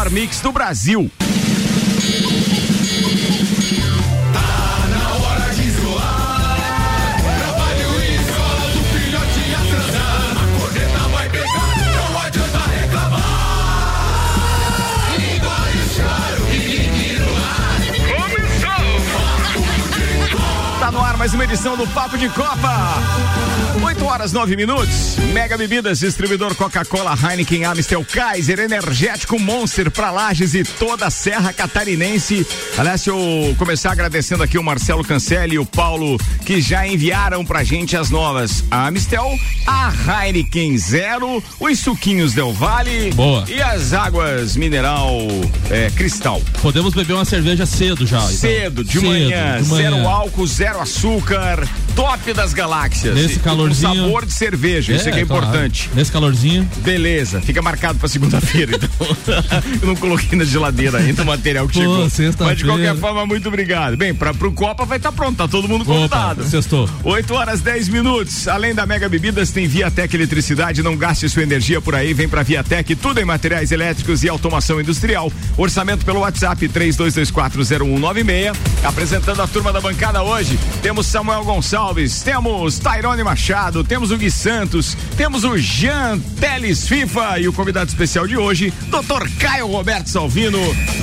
melhor mix do Brasil. Uma edição do Papo de Copa. 8 horas 9 minutos. Mega Bebidas, distribuidor Coca-Cola, Heineken, Amstel, Kaiser, Energético Monster para Lages e toda a Serra Catarinense. Aliás, eu começar agradecendo aqui o Marcelo Cancelli e o Paulo que já enviaram pra gente as novas a Amstel, a Heineken Zero, os suquinhos Del Vale Boa. e as águas mineral é, cristal. Podemos beber uma cerveja cedo já. Então. Cedo, de, cedo manhã, de manhã, zero álcool, zero açúcar açúcar, top das galáxias. Nesse calorzinho. Com sabor de cerveja, é, isso é que é claro. importante. Nesse calorzinho. Beleza, fica marcado pra segunda-feira, então. Eu não coloquei na geladeira ainda o material que Pô, chegou. Mas de qualquer forma, muito obrigado. Bem, pra, pro Copa vai estar tá pronto, tá todo mundo convidado. Sextou. 8 horas 10 minutos. Além da Mega Bebidas, tem Viatec Eletricidade. Não gaste sua energia por aí, vem pra Viatec, tudo em materiais elétricos e automação industrial. Orçamento pelo WhatsApp 32240196. Apresentando a turma da bancada hoje, temos Samuel Gonçalves, temos Tairone Machado, temos o Gui Santos, temos o Jean Teles FIFA e o convidado especial de hoje, Dr. Caio Roberto Salvino.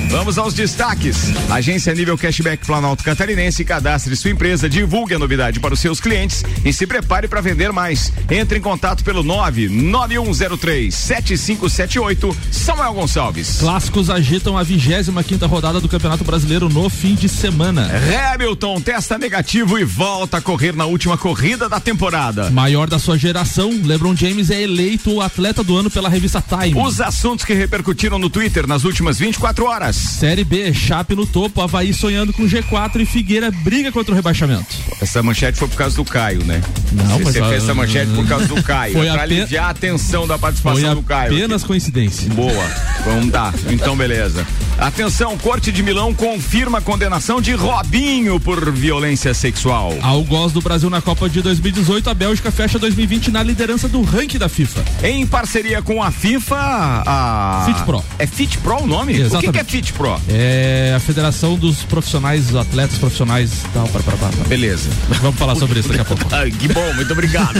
Vamos aos destaques. Agência Nível Cashback Planalto Catarinense, cadastre sua empresa, divulgue a novidade para os seus clientes e se prepare para vender mais. Entre em contato pelo 99103 7578 Samuel Gonçalves. Clássicos agitam a 25 quinta rodada do Campeonato Brasileiro no fim de semana. Hamilton testa negativo e volta a correr na última corrida da temporada. Maior da sua geração, LeBron James é eleito o atleta do ano pela revista Time. Os assuntos que repercutiram no Twitter nas últimas 24 horas. Série B, Chape no topo, Havaí sonhando com G4 e Figueira briga contra o rebaixamento. Essa manchete foi por causa do Caio, né? Não, Você mas fez essa manchete por causa do Caio. Foi pra aliviar a atenção da participação foi do Caio. Apenas coincidência. Boa. Vamos dar. Então, beleza. Atenção, Corte de Milão confirma a condenação de Robinho por violência sexual. Ao gosto do Brasil na Copa de 2018, a Bélgica fecha 2020 na liderança do ranking da FIFA. Em parceria com a FIFA, a. Fit Pro. É Fit Pro o nome? Exatamente. O que, que é Fit Pro? É a Federação dos Profissionais, atletas profissionais. Tal, para, para, para. Beleza. Vamos falar sobre isso daqui a pouco. que bom, muito obrigado.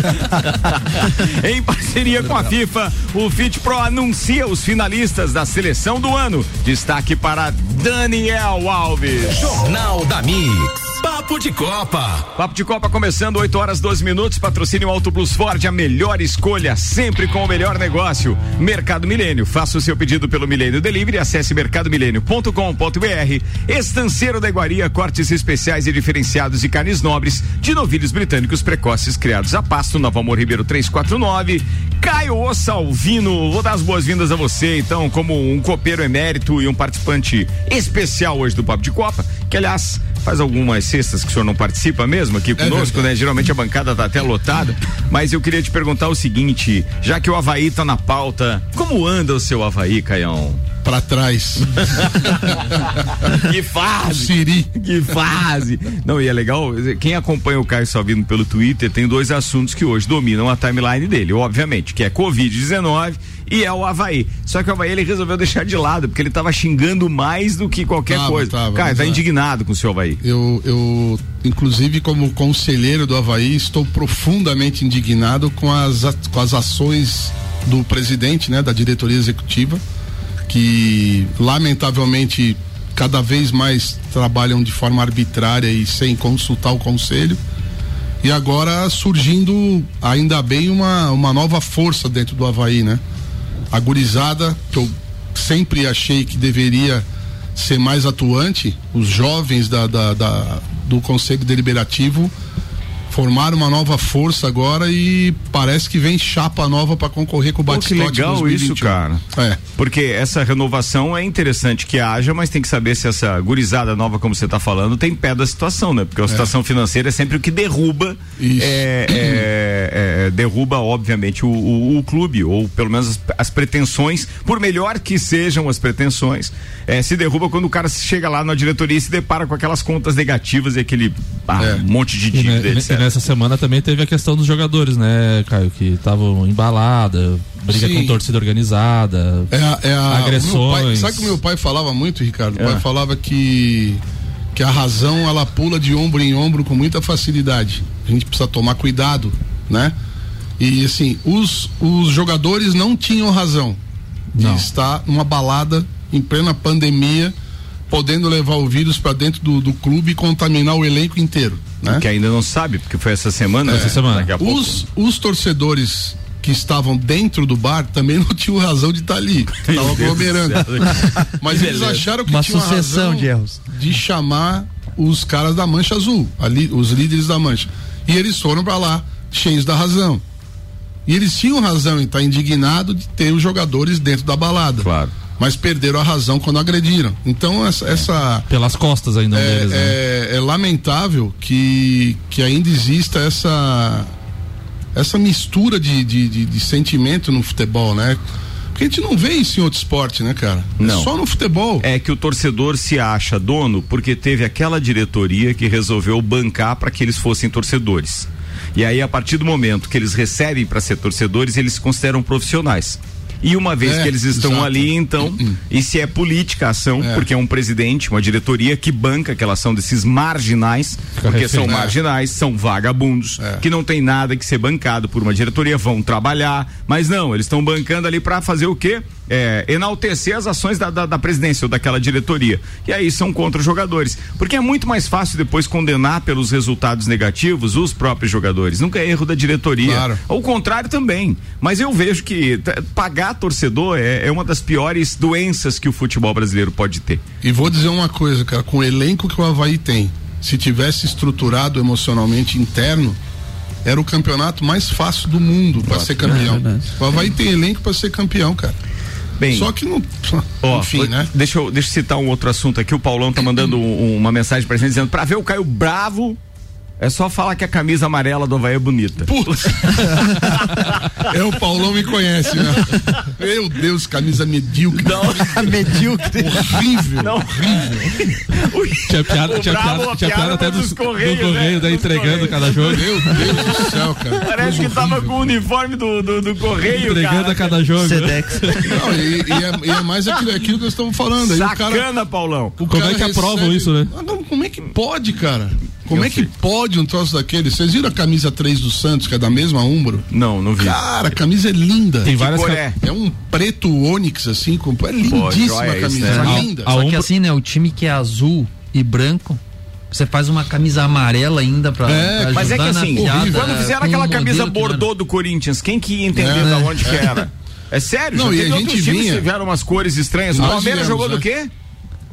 em parceria com a FIFA, o Fit Pro anuncia os finalistas da seleção do ano. Destaque destaque para Daniel Alves. Jornal da Mix. Papo de Copa. Papo de Copa começando 8 horas 12 minutos. Patrocínio Auto Plus Ford, a melhor escolha, sempre com o melhor negócio. Mercado Milênio. Faça o seu pedido pelo Milênio Delivery. Acesse mercadomilênio.com.br. Estanceiro da Iguaria, cortes especiais e diferenciados e carnes nobres de novilhos britânicos precoces criados a pasto. Nova Amor Ribeiro 349. Caio Salvino, vou dar as boas-vindas a você, então, como um copeiro emérito e um participante especial hoje do Papo de Copa, que aliás faz algumas sextas que o senhor não participa mesmo aqui é conosco, é né? Geralmente a bancada tá até lotada, mas eu queria te perguntar o seguinte, já que o Havaí tá na pauta, como anda o seu Havaí, Caião? Para trás. que fase! Siri. Que fase! Não, e é legal, quem acompanha o Caio Salvino pelo Twitter tem dois assuntos que hoje dominam a timeline dele, obviamente, que é Covid-19 e é o Havaí. Só que o Havaí ele resolveu deixar de lado, porque ele estava xingando mais do que qualquer tava, coisa. Tava, Cara, tá é. indignado com o seu Havaí. Eu, eu, inclusive, como conselheiro do Havaí, estou profundamente indignado com as, com as ações do presidente, né, da diretoria executiva, que lamentavelmente cada vez mais trabalham de forma arbitrária e sem consultar o conselho. E agora surgindo, ainda bem, uma, uma nova força dentro do Havaí, né? a gurizada, que eu sempre achei que deveria ser mais atuante, os jovens da, da, da do Conselho Deliberativo formaram uma nova força agora e parece que vem chapa nova para concorrer com o Batistote. Que legal 2021. isso, cara. É. Porque essa renovação é interessante que haja, mas tem que saber se essa gurizada nova, como você está falando, tem pé da situação, né? Porque a é. situação financeira é sempre o que derruba, é, é, é, derruba, obviamente, o, o, o, clube, ou pelo menos as, as, pretensões, por melhor que sejam as pretensões, é, se derruba quando o cara chega lá na diretoria e se depara com aquelas contas negativas e aquele ah, monte de dívida, etc nessa semana também teve a questão dos jogadores, né, Caio? Que estavam em balada, briga Sim. com torcida organizada, É é a- agressões. pai- sabe que o meu pai falava muito, Ricardo? O pai É. falava que que a razão ela pula de ombro em ombro com muita facilidade. A gente precisa tomar cuidado, né? E assim, os, os jogadores não tinham razão de Não. estar numa balada em plena pandemia, podendo levar o vírus para dentro do, do clube e contaminar o elenco inteiro, né? Que ainda não sabe, porque foi essa semana. Essa né? semana. Daqui a pouco. Os, os torcedores que estavam dentro do bar também não tinham razão de estar ali, estavam aglomerando. Mas eles acharam que Uma tinham sucessão razão de erros. de chamar os caras da Mancha Azul, ali, os líderes da Mancha. E eles foram para lá, cheios da razão. E eles tinham razão em estar indignado de ter os jogadores dentro da balada. Claro. Mas perderam a razão quando agrediram. Então essa, essa pelas costas ainda é, deles, né? é- é lamentável que, que ainda exista essa essa mistura de, de, de- de sentimento no futebol, né? Porque a gente não vê isso em outro esporte, né, cara? Não. É só no futebol. É que o torcedor se acha dono porque teve aquela diretoria que resolveu bancar para que eles fossem torcedores. E aí, a partir do momento que eles recebem para ser torcedores, eles se consideram profissionais. E uma vez É, que eles estão exato. ali, então, e se é política a ação, É. porque é um presidente, uma diretoria que banca aquela ação desses marginais, Fica porque refém. são É. marginais, são vagabundos, É. que não tem nada que ser bancado por uma diretoria, vão trabalhar, mas não, eles estão bancando ali para fazer o quê? É, enaltecer as ações da, da, da presidência ou daquela diretoria. E aí são contra os jogadores. Porque é muito mais fácil depois condenar pelos resultados negativos os próprios jogadores. Nunca é erro da diretoria. Claro. Ao contrário também. Mas eu vejo que pagar torcedor é, é uma das piores doenças que o futebol brasileiro pode ter. E vou dizer uma coisa, cara, com o elenco que o Havaí tem, se tivesse estruturado emocionalmente interno, era o campeonato mais fácil do mundo para ser campeão. É o Havaí tem elenco para ser campeão, cara. Bem, Só que não. Ó, enfim, né? Deixa eu, deixa eu citar um outro assunto aqui. O Paulão tá mandando um- uma mensagem pra gente dizendo: pra ver o Caio bravo, é só falar que a camisa amarela do Havaí é bonita. Putz. é o Paulão me conhece, né? Meu Deus, camisa medíocre. Medíocre. Horrível. Não. Tinha piada, tinha bravo, piada, tinha piada piada até dos dos, Correios, do correio, né? daí Dos entregando Correios. cada jogo. Meu Deus do céu, cara. Parece que tava com o uniforme do, do, do correio, Entregando cara. a cada jogo. Sedex. Não, e, e é, e é mais aquilo, aquilo que nós estamos falando. Aí o cara, Paulão. o Como é que aprovam recebe- isso, né? Ah, não, como é que pode, cara? Como Eu é que sei. pode um troço daquele? Vocês viram a camisa 3 do Santos, que é da mesma Umbro? Não, não vi. Cara, a camisa é linda. Tem várias cor ca- é? É um preto ônix, assim, com... é lindíssima a isso, camisa. né? é A- linda. a Só que ombro- assim, né? O time que é azul e branco, você faz uma camisa amarela ainda pra, É, pra Mas é que assim, piada, quando fizeram aquela um camisa que bordô do Corinthians, quem que ia entender É. da onde que era? É sério? Não, já e teve a gente vinha- que tiveram umas cores estranhas. O Palmeiras jogou do né? quê?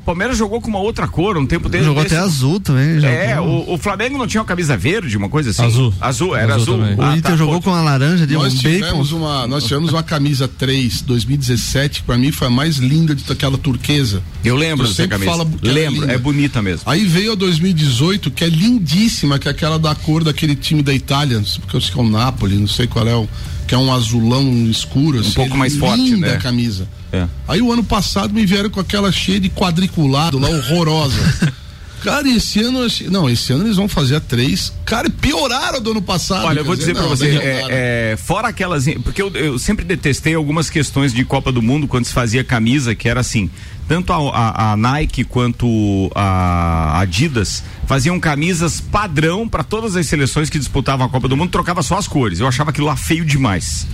O Palmeiras jogou com uma outra cor um tempo desse. Jogou desse. até azul também. É, o, o Flamengo não tinha uma camisa verde, uma coisa assim? Azul. Azul, era Azul azul. também. O Ah, Inter tá, jogou pô. com a laranja de Nós um tivemos, bacon. uma, nós tivemos uma camisa 3 2017, que pra mim foi a mais linda de aquela turquesa. Eu lembro dessa sempre camisa. fala é lembro, linda. é bonita mesmo. Aí veio a 2018, que é lindíssima, que é aquela da cor daquele time da Itália, porque eu sei que é o Napoli, não sei qual é o. Que é um azulão escuro, assim. pouco mais forte, linda né? a camisa. É. Aí o ano passado me vieram com aquela cheia de quadriculado lá, horrorosa. Cara, esse ano. achei- Não, esse ano eles vão fazer a três. Cara, pioraram do ano passado. Olha, eu vou quer dizer pra não, você, é, né? é, fora aquelas. Porque eu, eu sempre detestei algumas questões de Copa do Mundo quando se fazia camisa, que era assim. Tanto a, a- a Nike quanto a Adidas faziam camisas padrão para todas as seleções que disputavam a Copa do Mundo, trocava só as cores. Eu achava aquilo lá feio demais.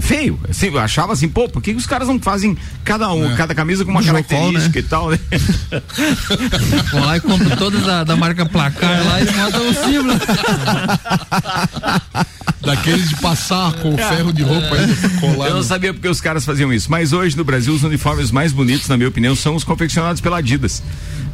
Feio. Assim, eu achava assim, pô, por que os caras não fazem cada um, É. cada camisa com uma Jocol, característica né? e tal, né? Vão lá e compram todas da, da marca placar lá e botam o símbolo. Daqueles de passar com o ferro de roupa ainda colar. Eu não sabia porque os caras faziam isso. Mas hoje no Brasil, os uniformes mais bonitos, na minha opinião, são os confeccionados pela Adidas.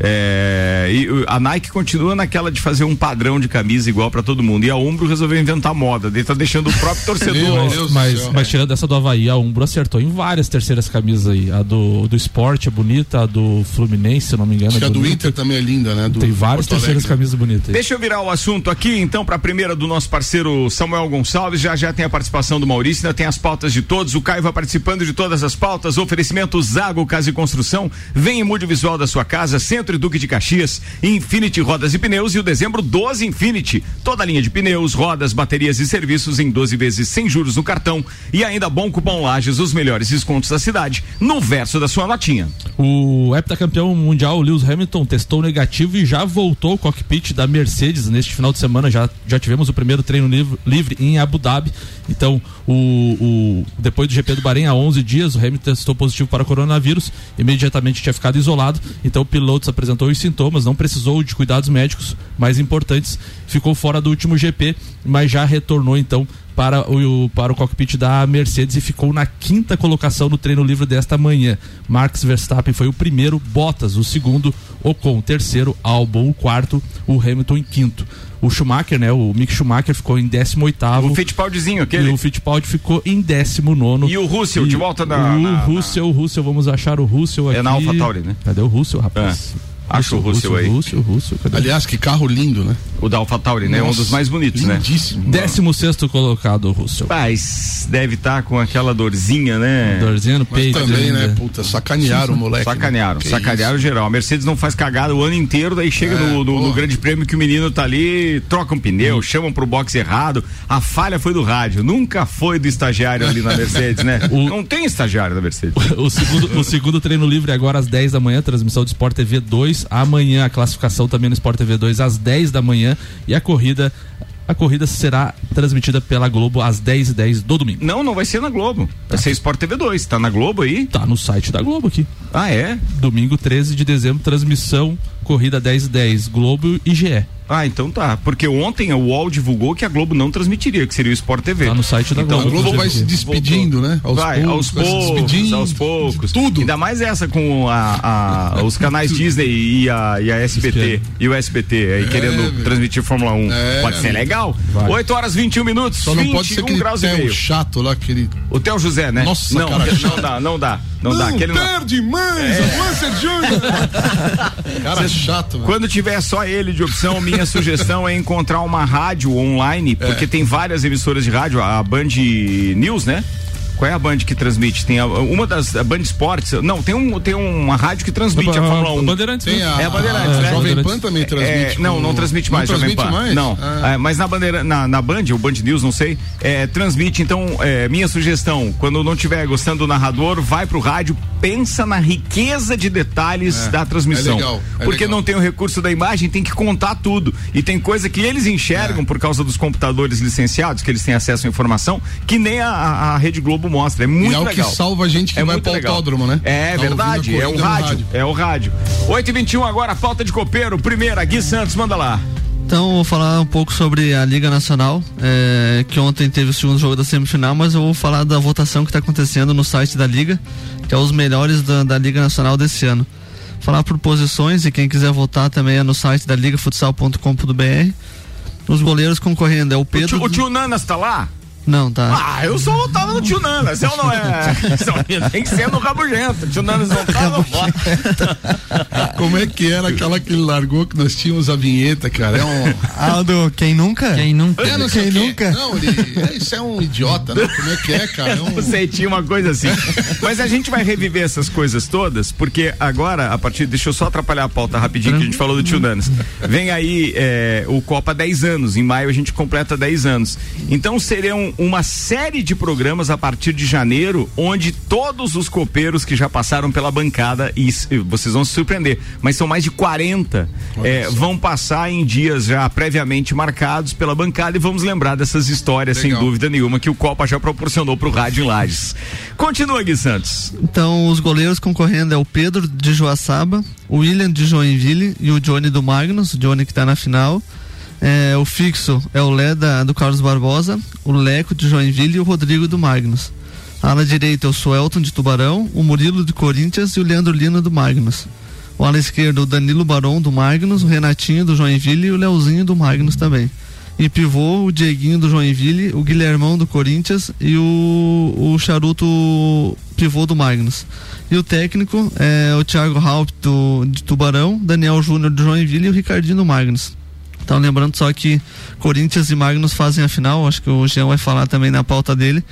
É, e a Nike continua naquela de fazer um padrão de camisa igual pra todo mundo. E a Umbro resolveu inventar moda. Ele tá deixando o próprio Meu torcedor. Deus do Mas, céu. mas tirando essa do Havaí, a Umbro acertou em várias terceiras camisas aí. A do, do esporte é bonita, a do Fluminense, se eu não me engano. Acho que é a do. Inter também é linda, né? Do Tem várias Porto terceiras Alegre. camisas bonitas. aí. Deixa eu virar o assunto aqui, então, para a primeira do nosso parceiro Samuel Gonçalves, já já tem a participação do Maurício, ainda tem as pautas de todos. O Caio vai participando de todas as pautas. Oferecimento Zago Casa e Construção. Vem em mude visual da sua casa, Centro e Duque de Caxias, Infinity Rodas e Pneus e o dezembro 12 Infinity. Toda a linha de pneus, rodas, baterias e serviços em 12 vezes sem juros no cartão. E ainda bom cupom Lages, os melhores descontos da cidade, no verso da sua notinha. O heptacampeão mundial Lewis Hamilton testou negativo e já voltou ao cockpit da Mercedes neste final de semana. Já, já tivemos o primeiro treino livre, livre em Abu Dhabi. Então, o, o, depois do GP do Bahrein, há 11 dias, o Hamilton testou positivo para coronavírus. Imediatamente tinha ficado isolado. Então, o piloto se apresentou os sintomas, não precisou de cuidados médicos mais importantes. Ficou fora do último GP, mas já retornou então para o, para o cockpit da Mercedes e ficou na quinta colocação no treino livre desta manhã. Max Verstappen foi o primeiro, Bottas o segundo, Ocon o terceiro, Albon o quarto, o Hamilton em quinto. O Schumacher, né? O Mick Schumacher ficou em 18 oitavo. O Fittipaldizinho, aquele. E o Fittipaldi ficou em 19 E o Russell, E de volta na. O na- Russell, o Russell, vamos achar o Russell aqui. É na AlphaTauri, né? Cadê o Russell, rapaz? Acha o Russell aí. Russell, Russell, cadê? Aliás, que carro lindo, né? O da AlphaTauri, né? um Nossa, dos mais bonitos, né? Lindíssimo. Décimo sexto colocado, o Russell. Mas deve estar com aquela dorzinha, né? Dorzinha no Mas peito. também, né? ainda. Puta, sacanearam o moleque. né? Sacanearam, Que sacanearam geral. A Mercedes não faz cagada o ano inteiro, daí chega É, no, no- no grande prêmio que o menino tá ali, troca um pneu, chamam pro box errado. A falha foi do rádio, nunca foi do estagiário ali na Mercedes, né? O- Não tem estagiário na Mercedes. O segundo, o segundo treino livre agora às 10 da manhã, transmissão do Sport TV 2. Amanhã a classificação também no Sport TV 2 às 10 da manhã. E a corrida, a corrida será transmitida pela Globo às 10 e 10 do domingo. Não, não vai ser na Globo. Vai ser Sport TV 2. Tá na Globo aí? Tá no site da Globo aqui. Ah, é? Domingo 13 de dezembro, transmissão, corrida 10 e 10, Globo e GE. Ah, então tá. Porque ontem a UOL divulgou que a Globo não transmitiria, que seria o Sport TV. Tá no site da Então, A Globo. Globo vai se despedindo, né? vai, aos vai se poucos, despedindo aos de poucos. Tudo. Ainda mais essa com a, a- os canais Disney e a, e a SBT e o SBT aí querendo velho. transmitir Fórmula 1. É, pode ser legal. Vai. 8 horas 21 minutos, Só não 21 pode ser aquele graus e Theo meio. chato lá, aquele. O Theo José, né? Nossa, não, cara não dá, não dá. Não, dá. Aquele não. perde mais, avança Júnior. Cara chato, velho. Quando tiver só ele de opção, minha sugestão é encontrar uma rádio online, É. porque tem várias emissoras de rádio, a Band News, né? Qual é a Band que transmite? Tem a- uma das a Band Esportes. Não, tem, um, tem uma rádio que transmite a Fórmula 1. Bandeirantes. Tem né? a, É a Bandeirantes, a né? Jovem Pan também transmite. É, não, com- não transmite mais, não Jovem transmite Pan. mais? Não. Ah. É, mas na bandeira, na, na Band, ou Band News, não sei, é, transmite. Então, é, minha sugestão, quando não estiver gostando do narrador, vai pro rádio, pensa na riqueza de detalhes É, da transmissão. é legal, é porque legal. não tem o recurso da imagem, tem que contar tudo. E tem coisa que eles enxergam É. por causa dos computadores licenciados, que eles têm acesso à informação, que nem a, a- a Rede Globo mostra. É muito e é o legal. que salva a gente que É vai muito pro legal. autódromo, né? É Tá verdade, é o rádio, é o rádio. 8 e 21 agora, pauta de copeiro. Primeira, Gui Santos, manda lá. Então, eu vou falar um pouco sobre a Liga Nacional, é, que ontem teve o segundo jogo da semifinal, mas eu vou falar da votação que está acontecendo no site da Liga, que é os melhores da, da Liga Nacional desse ano. Falar por posições e quem quiser votar também é no site da ligafutsal.com.br. Os goleiros concorrendo é o O Pedro. tio, o tio Nanas tá lá? Não, tá. Ah, eu só votava no tio Nanas. Eu não é. Tem que ser no rabugento. Tio Nanas não tá, não vota. Como é que era aquela que ele largou que nós tínhamos a vinheta, cara? É um. Aldo, quem nunca? Quem nunca? É, não sei Quem nunca? Não, ele. é, isso é um idiota, né? Como é que é, cara? É um. Não sei, tinha uma coisa assim. Mas a gente vai reviver essas coisas todas, porque agora, a partir. Deixa eu só atrapalhar a pauta rapidinho que a gente falou do tio Nanas. Vem aí é, o Copa 10 anos. Em maio a gente completa 10 anos. Então uma série de programas a partir de janeiro, onde todos os copeiros que já passaram pela bancada, e s- vocês vão se surpreender, mas são mais de 40, é, vão passar em dias já previamente marcados pela bancada e vamos lembrar dessas histórias, sem Legal. dúvida nenhuma, que o Copa já proporcionou pro rádio em Lages. Continua, Gui Santos. Então, os goleiros concorrendo é o Pedro de Joaçaba, o William de Joinville e o Johnny do Magnus, o Johnny que tá na final. É, o fixo é o Lé da- do Carlos Barbosa, o Leco de Joinville e o Rodrigo do Magnus. A ala direita é o Suelton de Tubarão, o Murilo de Corinthians e o Leandro Lina do Magnus. O ala esquerda, o Danilo Barão do Magnus, o Renatinho do Joinville e o Leozinho do Magnus também. E pivô, o Dieguinho do Joinville, o Guilhermão do Corinthians e o, o Charuto pivô do Magnus. E o técnico é o Thiago Haupt do, de Tubarão, Daniel Júnior do Joinville e o Ricardinho do Magnus. Então lembrando só que Corinthians e Magnus fazem a final, acho que o Jean vai falar também na pauta dele.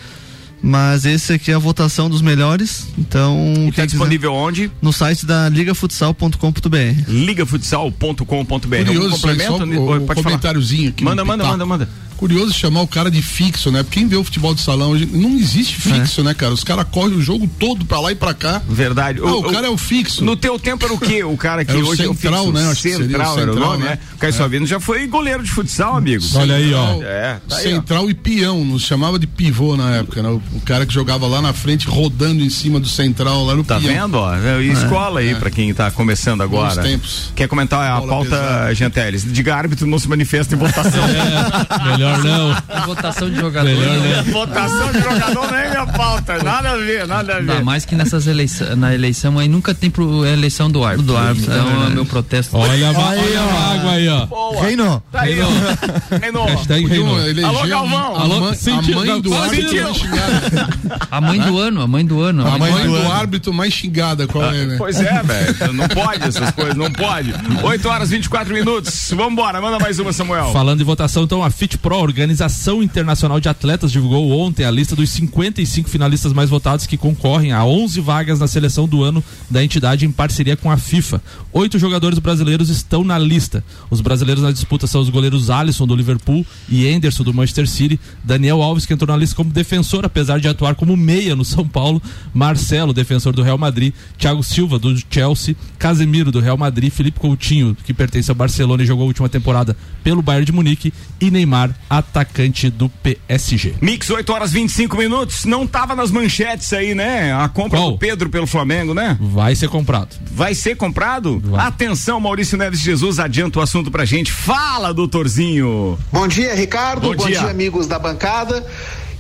Mas esse aqui é a votação dos melhores. Então. Está disponível onde? No site da ligafutsal.com.br. ligafutsal.com.br. Curioso, Algum complemento? Só, o, o comentáriozinho aqui. Manda, manda, manda, manda curioso chamar o cara de fixo, né? Porque quem vê o futebol de salão hoje não existe fixo, é. né, cara? Os caras correm o jogo todo pra lá e pra cá. Verdade. o, o, cara é o fixo. No teu tempo era o quê? O cara que hoje central, é o fixo. né? Acho central, que era o nome, né? O Caio é. já foi goleiro de futsal, amigos. Olha aí, ó. É, tá central aí, ó. e peão, nos chamava de pivô na época, né? O, o, cara que jogava lá na frente, rodando em cima do central, lá no tá peão. Tá vendo, ó? É, escola aí é. pra quem tá começando agora. tempos. Quer comentar a Bola pauta, pesada. Genteles? Diga árbitro não se manifesta em votação. É, melhor não votação de jogador. Melhor, né? Votação de jogador nem é pauta. Nada a ver, nada a ver. Ainda mais que nessas eleições, na eleição aí nunca tem pro, eleição do árbitro. Do árbitro. Então é, meu protesto. Olha, aí, olha a água aí, ó. Reino. Tá aí, ó. Reino. Hashtag Reino. Alô, Galvão. Alô, a, mãe do árbitro A mãe do ano, a mãe do ano. A mãe do árbitro mais xingada, qual é, né? Pois é, velho. Não pode essas coisas, não pode. 8 horas 24 minutos. Vambora, manda mais uma, Samuel. Falando em votação, então, a Fit Pro, organização Internacional de Atletas divulgou ontem a lista dos 55 finalistas mais votados que concorrem a 11 vagas na seleção do ano da entidade em parceria com a FIFA. Oito jogadores brasileiros estão na lista. Os brasileiros na disputa são os goleiros Alisson do Liverpool e Anderson do Manchester City, Daniel Alves que entrou na lista como defensor apesar de atuar como meia no São Paulo, Marcelo, defensor do Real Madrid, Thiago Silva do Chelsea, Casemiro do Real Madrid, Felipe Coutinho que pertence ao Barcelona e jogou a última temporada pelo Bayern de Munique. E Neymar, atacante do PSG. Mix 8 horas 25 minutos, não tava nas manchetes aí, né? A compra Qual? do Pedro pelo Flamengo, né? Vai ser comprado. Vai ser comprado? Vai. Atenção, Maurício Neves Jesus, adianta o assunto pra gente. Fala, doutorzinho. Bom dia, Ricardo. Bom, Bom dia. dia, amigos da bancada.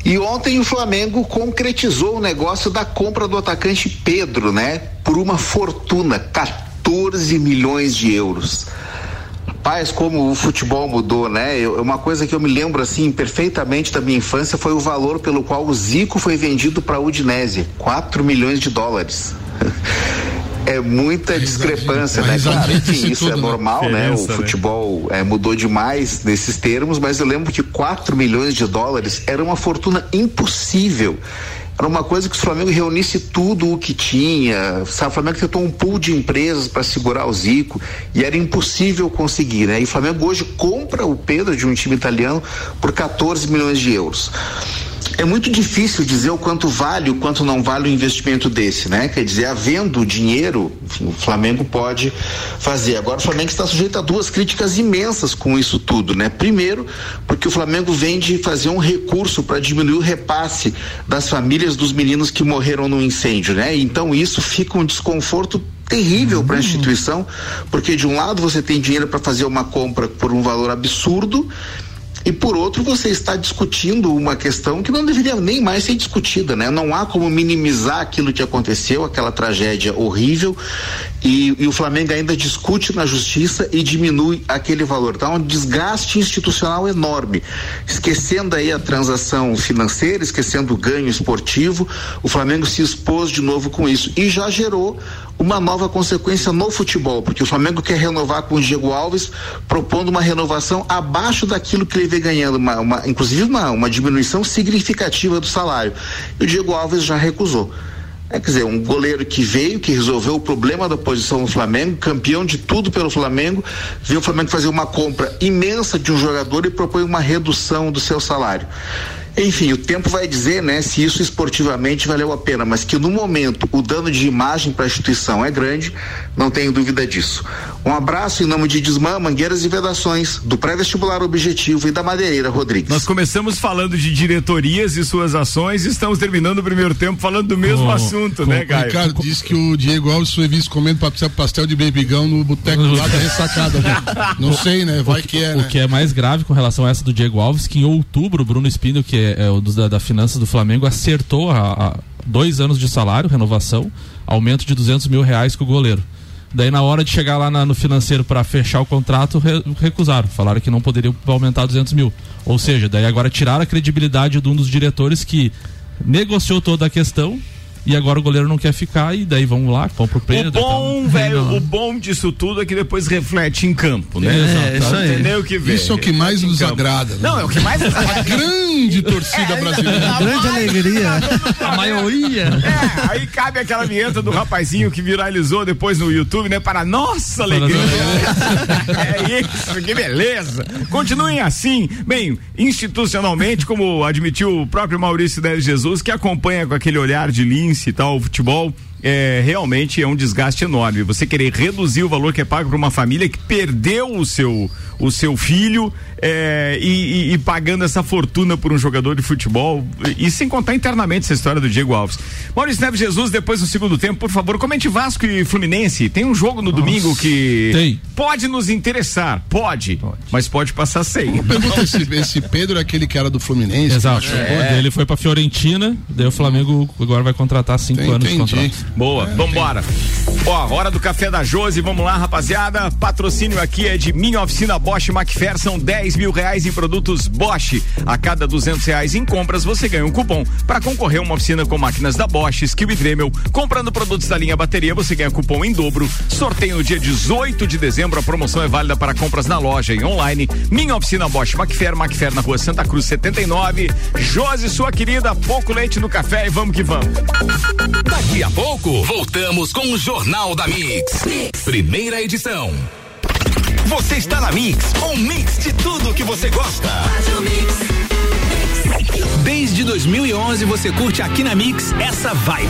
E ontem o Flamengo concretizou o negócio da compra do atacante Pedro, né? Por uma fortuna, 14 milhões de euros. Rapaz, como o futebol mudou, né? Eu, uma coisa que eu me lembro assim perfeitamente da minha infância foi o valor pelo qual o Zico foi vendido para a Udinese, 4 milhões de dólares. é muita discrepância, né? Claro, enfim, isso é né? normal, né? O né? futebol é, mudou demais nesses termos, mas eu lembro que 4 milhões de dólares era uma fortuna impossível era uma coisa que o Flamengo reunisse tudo o que tinha. Sabe, o Flamengo tentou um pool de empresas para segurar o Zico e era impossível conseguir, né? E o Flamengo hoje compra o Pedro de um time italiano por 14 milhões de euros é muito difícil dizer o quanto vale, o quanto não vale um investimento desse, né? Quer dizer, havendo dinheiro, enfim, o Flamengo pode fazer. Agora, o Flamengo está sujeito a duas críticas imensas com isso tudo, né? Primeiro, porque o Flamengo vem de fazer um recurso para diminuir o repasse das famílias dos meninos que morreram no incêndio, né? Então, isso fica um desconforto terrível para a instituição, porque de um lado você tem dinheiro para fazer uma compra por um valor absurdo e por outro você está discutindo uma questão que não deveria nem mais ser discutida, né? Não há como minimizar aquilo que aconteceu, aquela tragédia horrível e, e o Flamengo ainda discute na justiça e diminui aquele valor. Então, um desgaste institucional enorme, esquecendo aí a transação financeira, esquecendo o ganho esportivo, o Flamengo se expôs de novo com isso e já gerou uma nova consequência no futebol, porque o Flamengo quer renovar com o Diego Alves, propondo uma renovação abaixo daquilo que ele vem ganhando, uma, uma, inclusive uma, uma diminuição significativa do salário. E o Diego Alves já recusou. É, quer dizer, um goleiro que veio, que resolveu o problema da posição no Flamengo, campeão de tudo pelo Flamengo, viu o Flamengo fazer uma compra imensa de um jogador e propõe uma redução do seu salário. Enfim, o tempo vai dizer, né, se isso esportivamente valeu a pena, mas que no momento o dano de imagem para a instituição é grande, não tenho dúvida disso. Um abraço em nome de Desmã, Mangueiras e Vedações, do pré-vestibular Objetivo e da Madeireira Rodrigues. Nós começamos falando de diretorias e suas ações e estamos terminando o primeiro tempo falando do mesmo oh, assunto, né, Caio? O Ricardo disse que o Diego Alves foi visto comendo pastel de beibigão no boteco lá da ressacada. Né? Não sei, né? Vai que, que é, né? O que é mais grave com relação a essa do Diego Alves, que em outubro o Bruno Espino, que é é, o da, da Finanças do Flamengo, acertou a, a, dois anos de salário, renovação, aumento de 200 mil reais com o goleiro. Daí, na hora de chegar lá na, no financeiro para fechar o contrato, re, recusaram. Falaram que não poderiam aumentar 200 mil. Ou seja, daí agora tiraram a credibilidade de um dos diretores que negociou toda a questão e agora o goleiro não quer ficar e daí vamos lá, compra o prêmio. O bom, então, velho, o bom disso tudo é que depois reflete em campo, né? É, isso aí. Entendeu o que vê? Isso é o que mais nos agrada. né? Não, é o que mais A grande torcida brasileira. Grande alegria. A maioria. É, aí cabe aquela vinheta do rapazinho que viralizou depois no YouTube, né? Para nossa alegria. é isso, que beleza. Continuem assim. Bem, institucionalmente, como admitiu o próprio Maurício Neves Jesus, que acompanha com aquele olhar de lince e tal o futebol, é, realmente é um desgaste enorme. Você querer reduzir o valor que é pago para uma família que perdeu o seu, o seu filho é, e, e- e pagando essa fortuna por um jogador de futebol e, e sem contar internamente essa história do Diego Alves. Maurício Neves Jesus, depois do segundo tempo, por favor, comente Vasco e Fluminense. Tem um jogo no domingo que Tem. pode nos interessar, pode, mas pode passar sem. Pergunta esse, esse Pedro é aquele que era do Fluminense. Exato. Daí Ele foi pra Fiorentina, daí o Flamengo agora vai contratar cinco Entendi. anos de contrato. Boa, vambora. Ó, hora do café da Josi, vamos lá, rapaziada. Patrocínio aqui é de Minha Oficina Bosch são 10 mil reais em produtos Bosch. A cada 200 reais em compras, você ganha um cupom para concorrer a uma oficina com máquinas da Bosch, Skill e Dremel. Comprando produtos da linha bateria, você ganha cupom em dobro. Sorteio no dia 18 de dezembro, a promoção é válida para compras na loja e online. Minha Oficina Bosch Macfer, Macfer na rua Santa Cruz 79. Josi, sua querida, pouco leite no café e vamos que vamos. Daqui a pouco, voltamos com o Jornal da Mix. Primeira edição. Você está na Mix, um mix de tudo que você gosta. Desde 2011 você curte aqui na Mix essa vibe.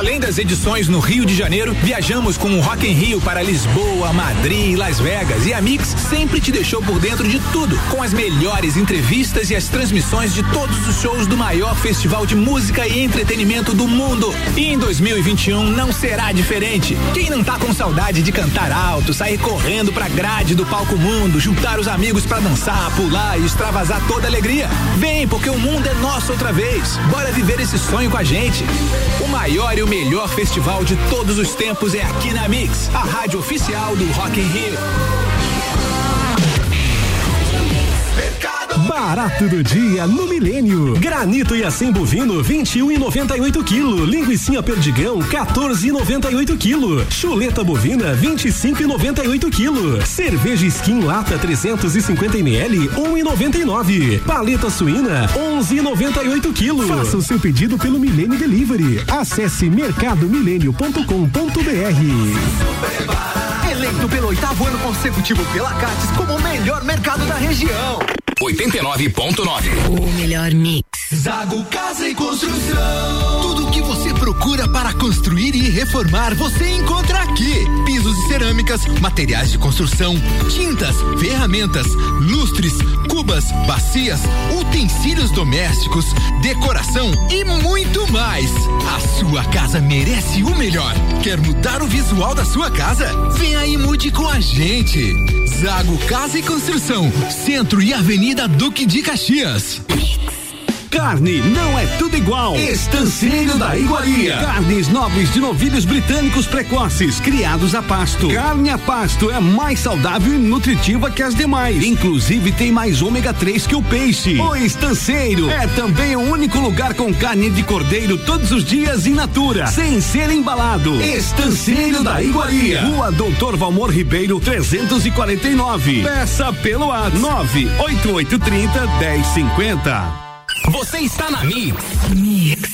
Além das edições no Rio de Janeiro, viajamos com o Rock in Rio para Lisboa, Madrid Las Vegas e a Mix sempre te deixou por dentro de tudo, com as melhores entrevistas e as transmissões de todos os shows do maior festival de música e entretenimento do mundo. E em 2021 não será diferente. Quem não tá com saudade de cantar alto, sair correndo pra grade do palco mundo, juntar os amigos pra dançar, pular e extravasar toda alegria? Vem, porque o mundo é nosso outra vez. Bora viver esse sonho com a gente. O maior e o melhor festival de todos os tempos é aqui na Mix, a rádio oficial do Rock in Rio. Barato do dia no Milênio. Granito e assim bovino 21 e 98 kg. Linguiça perdigão 14 e 98 kg. Chuleta bovina 25 e 98 kg. Cerveja Skin lata 350 ml 1 e 99. Paleta suína 11 e 98 kg. Faça o seu pedido pelo Milênio Delivery. Acesse mercadomilênio.com.br. Eleito pelo oitavo ano consecutivo pela Cates como o melhor mercado da região. 89.9. O melhor mix. Zago Casa e Construção. Tudo o que você procura para construir e reformar, você encontra aqui. Pisos e cerâmicas, materiais de construção, tintas, ferramentas, lustres, cubas, bacias, utensílios domésticos, decoração e muito mais. A sua casa merece o melhor. Quer mudar o visual da sua casa? Vem aí e mude com a gente. Zago Casa e Construção, Centro e Avenida Duque de Caxias. Carne não é tudo igual. Estanceiro da Iguaria. Carnes nobres de novilhos britânicos precoces, criados a pasto. Carne a pasto é mais saudável e nutritiva que as demais. Inclusive tem mais ômega 3 que o peixe. O Estanceiro é também o único lugar com carne de cordeiro todos os dias in natura, sem ser embalado. Estanceiro da Iguaria. Rua Doutor Valmor Ribeiro 349. Peça pelo WhatsApp 98830 1050. Você está na Mix.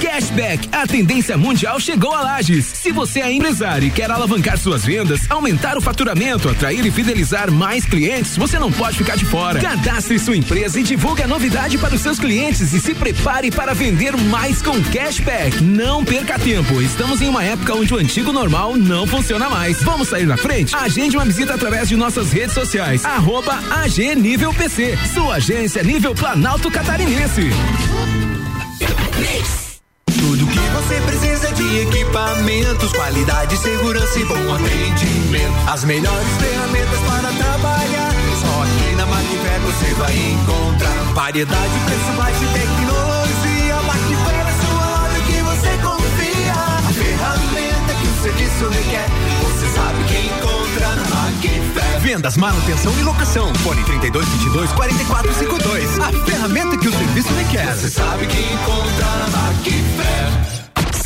Cashback, a tendência mundial chegou a Lages. Se você é empresário e quer alavancar suas vendas, aumentar o faturamento, atrair e fidelizar mais clientes, você não pode ficar de fora. Cadastre sua empresa e divulgue a novidade para os seus clientes e se prepare para vender mais com Cashback. Não perca tempo. Estamos em uma época onde o antigo normal não funciona mais. Vamos sair na frente? Agende uma visita através de nossas redes sociais. Arroba AG Nível PC. Sua agência nível Planalto Catarinense. Equipamentos, qualidade, segurança e bom atendimento. As melhores ferramentas para trabalhar. Só aqui na Macfer você vai encontrar variedade, preço baixo e tecnologia. Macfer é sua loja que você confia. A ferramenta que o serviço requer, você sabe que encontra na Macfer. vendas, manutenção e locação. Fone 32 22 44 52. A ferramenta que o serviço requer. Você sabe que encontra na Macfer.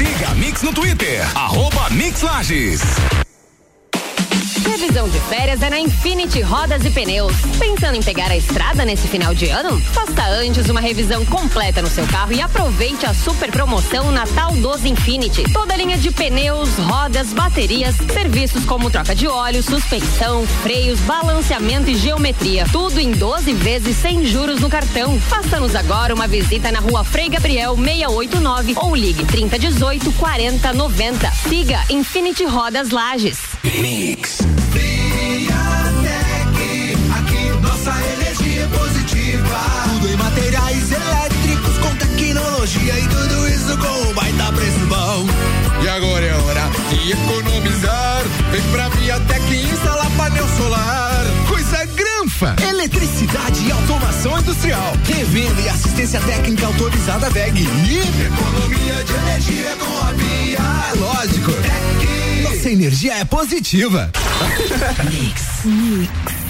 Siga a Mix no Twitter, arroba Mix Lages. Previsão de férias é na Infinity Rodas e Pneus. Pensando em pegar a estrada nesse final de ano? Faça antes uma revisão completa no seu carro e aproveite a super promoção Natal dos Infinity. Toda linha de pneus, rodas, baterias, serviços como troca de óleo, suspensão, freios, balanceamento e geometria. Tudo em 12 vezes sem juros no cartão. Faça-nos agora uma visita na rua Frei Gabriel 689 ou ligue 3018 4090. Siga Infinity Rodas Lages. Mix. E tudo isso com um baita preço bom. E agora é hora de economizar. Vem pra Viatec instalar painel solar. Coisa granfa! Eletricidade e automação industrial. Revenda e assistência técnica autorizada VEG. E economia de energia com a Via. Lógico. Nossa energia é positiva. Mix. Mix.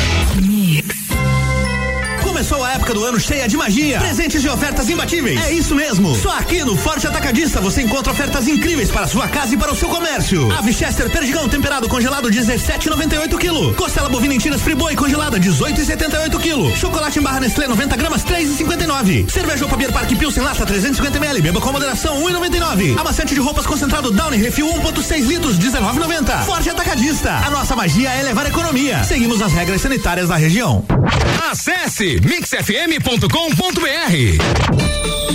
Mix. Começou a época do ano cheia de magia, presentes e ofertas imbatíveis. É isso mesmo. Só aqui no Forte Atacadista você encontra ofertas incríveis para sua casa e para o seu comércio. Ave Chester Perdigão temperado congelado 17,98 kg. Costela bovina em tiras friboi congelada 18,78 kg. Chocolate em barra Nestlé 90 gramas 3,59. Cerveja Papier Parque Pilsen lata 350 ml. Beba com moderação 1,99. Amaciante de roupas concentrado Downy Refil 1,6 litros 19,90. Forte Atacadista. A nossa magia é levar economia. Seguimos as regras sanitárias da região. Acesse mixfm.com.br.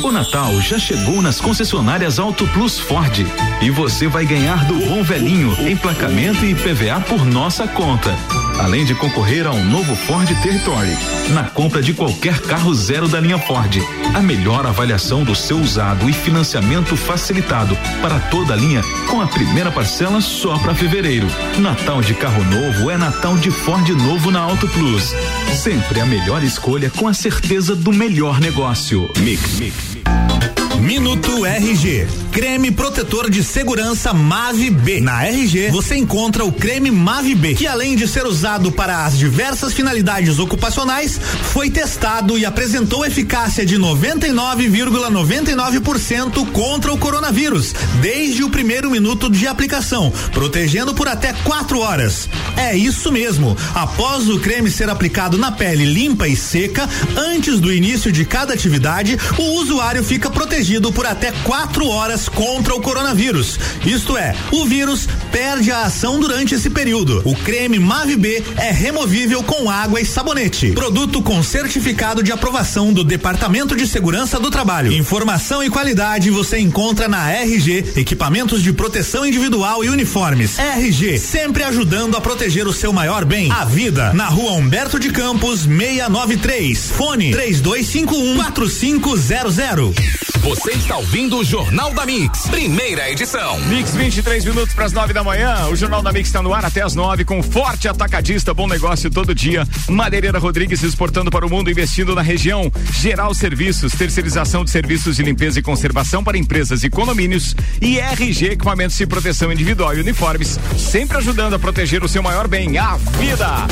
O Natal já chegou nas concessionárias Auto Plus Ford e você vai ganhar do bom velhinho emplacamento e PVA por nossa conta. Além de concorrer a um novo Ford Territory na compra de qualquer carro zero da linha Ford. A melhor avaliação do seu usado e financiamento facilitado para toda a linha com a primeira parcela só para fevereiro. Natal de carro novo é Natal de Ford novo na Auto Plus. Sempre a melhor escolha com a certeza do melhor negócio. Mix. Mix. Minuto RG. Creme protetor de segurança Mave B. Na RG você encontra o creme Mave B, que além de ser usado para as diversas finalidades ocupacionais, foi testado e apresentou eficácia de 99,99% ,99 contra o coronavírus, desde o primeiro minuto de aplicação, protegendo por até quatro horas. É isso mesmo. Após o creme ser aplicado na pele limpa e seca, antes do início de cada atividade, o usuário fica protegido por até quatro horas contra o coronavírus. Isto é, o vírus perde a ação durante esse período. O creme Mave B é removível com água e sabonete. Produto com certificado de aprovação do Departamento de Segurança do Trabalho. Informação e qualidade você encontra na RG, equipamentos de proteção individual e uniformes. RG, sempre ajudando a proteger o seu maior bem, a vida. Na rua Humberto de Campos, 693. Fone 3251 4500. Você está ouvindo o Jornal da Mix, primeira edição. Mix 23 minutos para as 9 da manhã. O Jornal da Mix está no ar até as 9 com forte atacadista, bom negócio todo dia. Madeireira Rodrigues exportando para o mundo, investindo na região. Geral Serviços, terceirização de serviços de limpeza e conservação para empresas e condomínios. E RG Equipamentos de Proteção Individual e Uniformes, sempre ajudando a proteger o seu maior bem, a vida.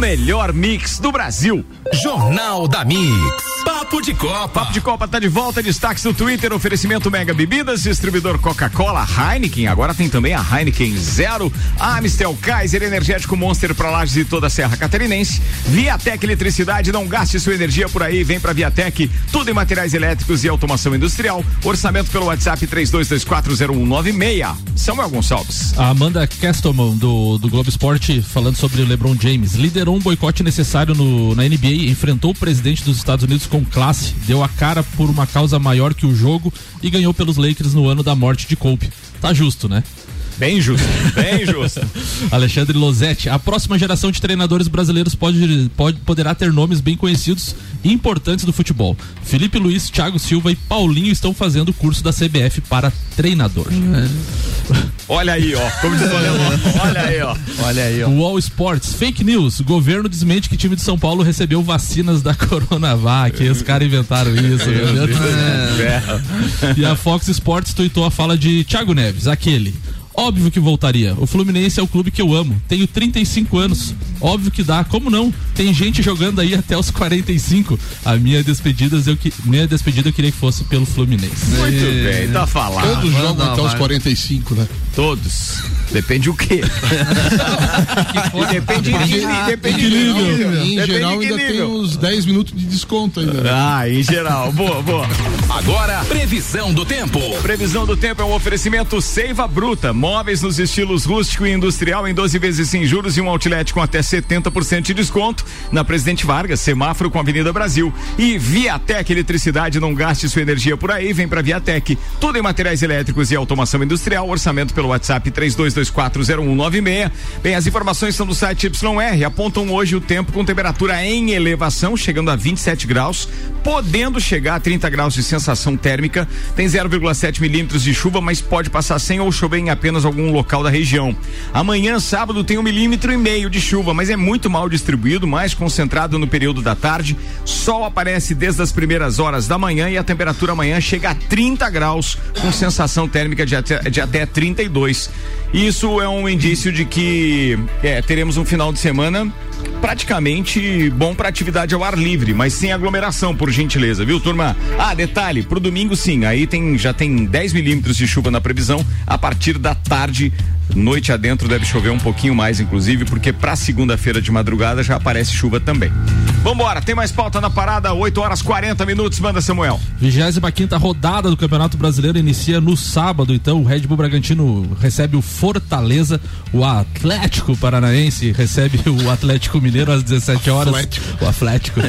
Melhor mix do Brasil. Jornal da Mix. Papo de Copa. Papo de Copa tá de volta. Destaques no Twitter. Oferecimento Mega Bebidas, distribuidor Coca-Cola, Heineken. Agora tem também a Heineken Zero, Amistel Kaiser, Energético Monster para Lages e toda a Serra Catarinense. Viatec Eletricidade. Não gaste sua energia por aí. Vem pra Viatec. Tudo em materiais elétricos e automação industrial. Orçamento pelo WhatsApp 32240196. Samuel Gonçalves. A Amanda Kestelman do, do Globo Esporte falando sobre o LeBron James. Liderou um boicote necessário no, na NBA. Enfrentou o presidente dos Estados Unidos com classe, deu a cara por uma causa maior que o jogo e ganhou pelos Lakers no ano da morte de Kobe. Tá justo, né? Bem justo, bem justo. Alexandre Losetti, a próxima geração de treinadores brasileiros pode, pode, poderá ter nomes bem conhecidos e importantes do futebol. Felipe Luiz, Thiago Silva e Paulinho estão fazendo o curso da CBF para treinador. Olha aí, ó. Como diz o Olha aí, ó. Olha aí, ó. Wall Sports, fake news. Governo desmente que time de São Paulo recebeu vacinas da Coronavac. Os caras inventaram isso, meu Deus. É. E a Fox Sports tuitou a fala de Thiago Neves, aquele. Óbvio que voltaria. O Fluminense é o clube que eu amo. Tenho 35 anos. Óbvio que dá. Como não? Tem gente jogando aí até os 45. A minha despedida eu, que, minha despedida eu queria que fosse pelo Fluminense. Muito e... bem, tá falado. Todos jogam até os 45, né? Todos. Depende o quê? depende de depende de nível. Em geral ainda tem uns 10 minutos de desconto ainda. Né? Ah, em geral. Boa, boa. Agora, previsão do tempo. Previsão do tempo é um oferecimento Seiva Bruta. Móveis nos estilos rústico e industrial em 12 vezes sem juros e um outlet com até 70% de desconto. Na Presidente Vargas, semáforo com Avenida Brasil. E Viatec Eletricidade, não gaste sua energia por aí, vem pra Viatec. Tudo em materiais elétricos e automação industrial. Orçamento pelo WhatsApp 32 32240196. Bem, as informações são do site YR, apontam hoje o tempo com temperatura em elevação, chegando a 27 graus, podendo chegar a 30 graus de sensação térmica. Tem 0,7 milímetros de chuva, mas pode passar sem ou chover em apenas algum local da região. Amanhã, sábado, tem um milímetro e meio de chuva, mas é muito mal distribuído, mais concentrado no período da tarde. Sol aparece desde as primeiras horas da manhã e a temperatura amanhã chega a 30 graus, com sensação térmica de até, de até 32. Isso é um indício de que é, teremos um final de semana praticamente bom para atividade ao ar livre, mas sem aglomeração, por gentileza, viu, turma? Ah, detalhe, pro domingo sim, aí tem já tem 10 milímetros de chuva na previsão a partir da tarde. Noite adentro deve chover um pouquinho mais, inclusive, porque para segunda-feira de madrugada já aparece chuva também. Vambora, tem mais pauta na parada, 8 horas 40 minutos, manda Samuel. 25 rodada do Campeonato Brasileiro inicia no sábado, então o Red Bull Bragantino recebe o Fortaleza, o Atlético Paranaense recebe o Atlético Mineiro às 17 horas. Atlético. O Atlético.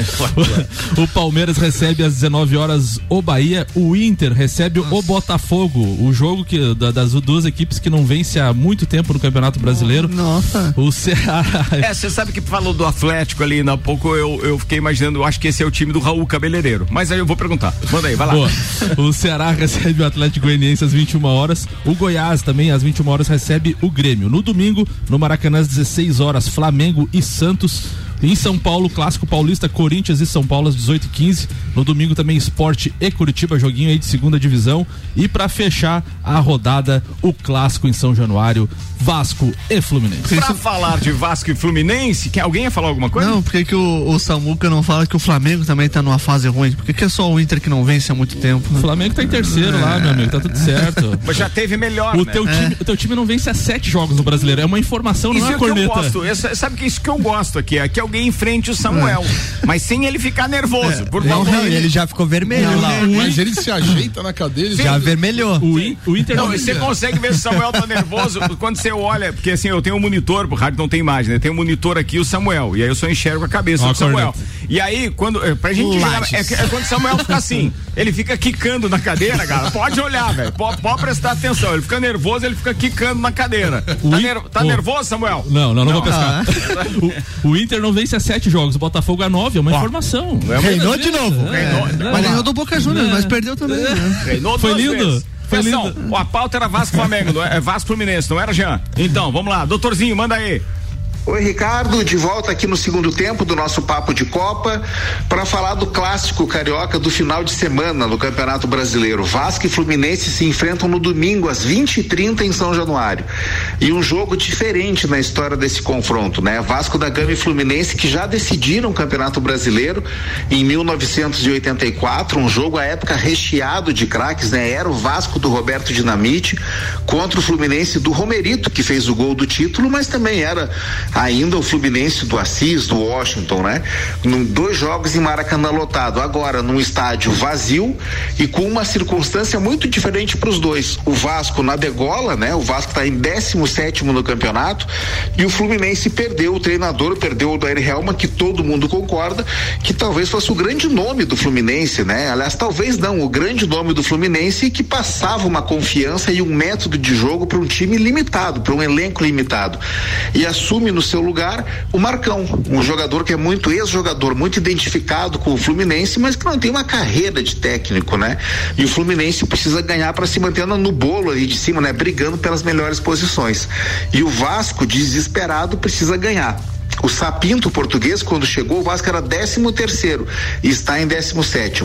o, Palmeiras recebe às 19 horas o Bahia, o Inter recebe Nossa. o Botafogo, o jogo que da, das duas equipes que não vence há muito tempo no Campeonato Brasileiro. Nossa. O Ceará. É, você sabe que falou do Atlético ali, há pouco eu, eu fiquei imaginando, eu acho que esse é o time do Raul Cabeleireiro. Mas aí eu vou perguntar. Manda aí, vai lá. Boa. O Ceará recebe o Atlético Goianiense às 21 horas. O Goiás também às 21 horas recebe o Grêmio. No domingo, no Maracanã às 16 horas, Flamengo e Santos. Jones. Em São Paulo, clássico paulista, Corinthians e São Paulo às 18 h 15 No domingo também Esporte e Curitiba, joguinho aí de segunda divisão. E para fechar a rodada, o clássico em São Januário, Vasco e Fluminense. Pra falar de Vasco e Fluminense, que alguém ia falar alguma coisa? Não, por que, o, o Samuca não fala que o Flamengo também tá numa fase ruim? Por que, que é só o Inter que não vence há muito tempo? Né? O Flamengo tá em terceiro é. lá, meu amigo, tá tudo certo. Mas já teve melhor, o né? Teu é. time, o teu time não vence há sete jogos no Brasileiro, é uma informação, isso não é, é corneta. Que eu gosto. Essa, sabe que isso que eu gosto aqui, é que alguém enfrente o Samuel, é. mas sem ele ficar nervoso, por favor. Não, ele já ficou vermelho não, lá. Mas ele se ajeita na cadeira. Já vermelhou. O, o Inter não, você consegue ver se o Samuel tá nervoso quando você olha, porque assim, eu tenho um monitor, o rádio não tem imagem, né? Tem um monitor aqui, o Samuel, e aí eu só enxergo a cabeça do Samuel. E aí, quando, é, pra gente jogar, é, é, quando o Samuel fica assim, ele fica quicando na cadeira, cara, pode olhar, velho, pode, pode, prestar atenção, ele fica nervoso, ele fica quicando na cadeira. Tá, ner tá nervoso, Samuel? Não, não, não, não vou pescar. Ah. o, o, Inter não vence a sete jogos, o Botafogo a nove, é uma Ó, informação. É Reinou de novo. Reinou, mas ganhou do Boca Juniors, mas perdeu também. Né? Reinou Foi lindo. Vezes. Atenção, a pauta era Vasco Flamengo, não é, é Vasco Fluminense, não era, Jean? Então, vamos lá, doutorzinho, manda aí. Oi, Ricardo, de volta aqui no segundo tempo do nosso Papo de Copa para falar do clássico carioca do final de semana no Campeonato Brasileiro. Vasco e Fluminense se enfrentam no domingo às 20h30 em São Januário. E um jogo diferente na história desse confronto, né? Vasco da Gama e Fluminense que já decidiram o Campeonato Brasileiro em 1984, um jogo à época recheado de craques, né? Era o Vasco do Roberto Dinamite contra o Fluminense do Romerito, que fez o gol do título, mas também era ainda o Fluminense do Assis, do Washington, né? Num, dois jogos em Maracanã lotado, agora num estádio vazio e com uma circunstância muito diferente para os dois. O Vasco na degola, né? O Vasco está em 16 sétimo no campeonato e o Fluminense perdeu o treinador, perdeu o Dair Helma, que todo mundo concorda que talvez fosse o grande nome do Fluminense, né? Aliás, talvez não, o grande nome do Fluminense que passava uma confiança e um método de jogo para um time limitado, para um elenco limitado. E assume no seu lugar o Marcão, um jogador que é muito ex-jogador, muito identificado com o Fluminense, mas que não tem uma carreira de técnico, né? E o Fluminense precisa ganhar para se manter no bolo ali de cima, né? Brigando pelas melhores posições. E o Vasco, desesperado, precisa ganhar. O Sapinto português, quando chegou, o Vasco era 13 terceiro e está em 17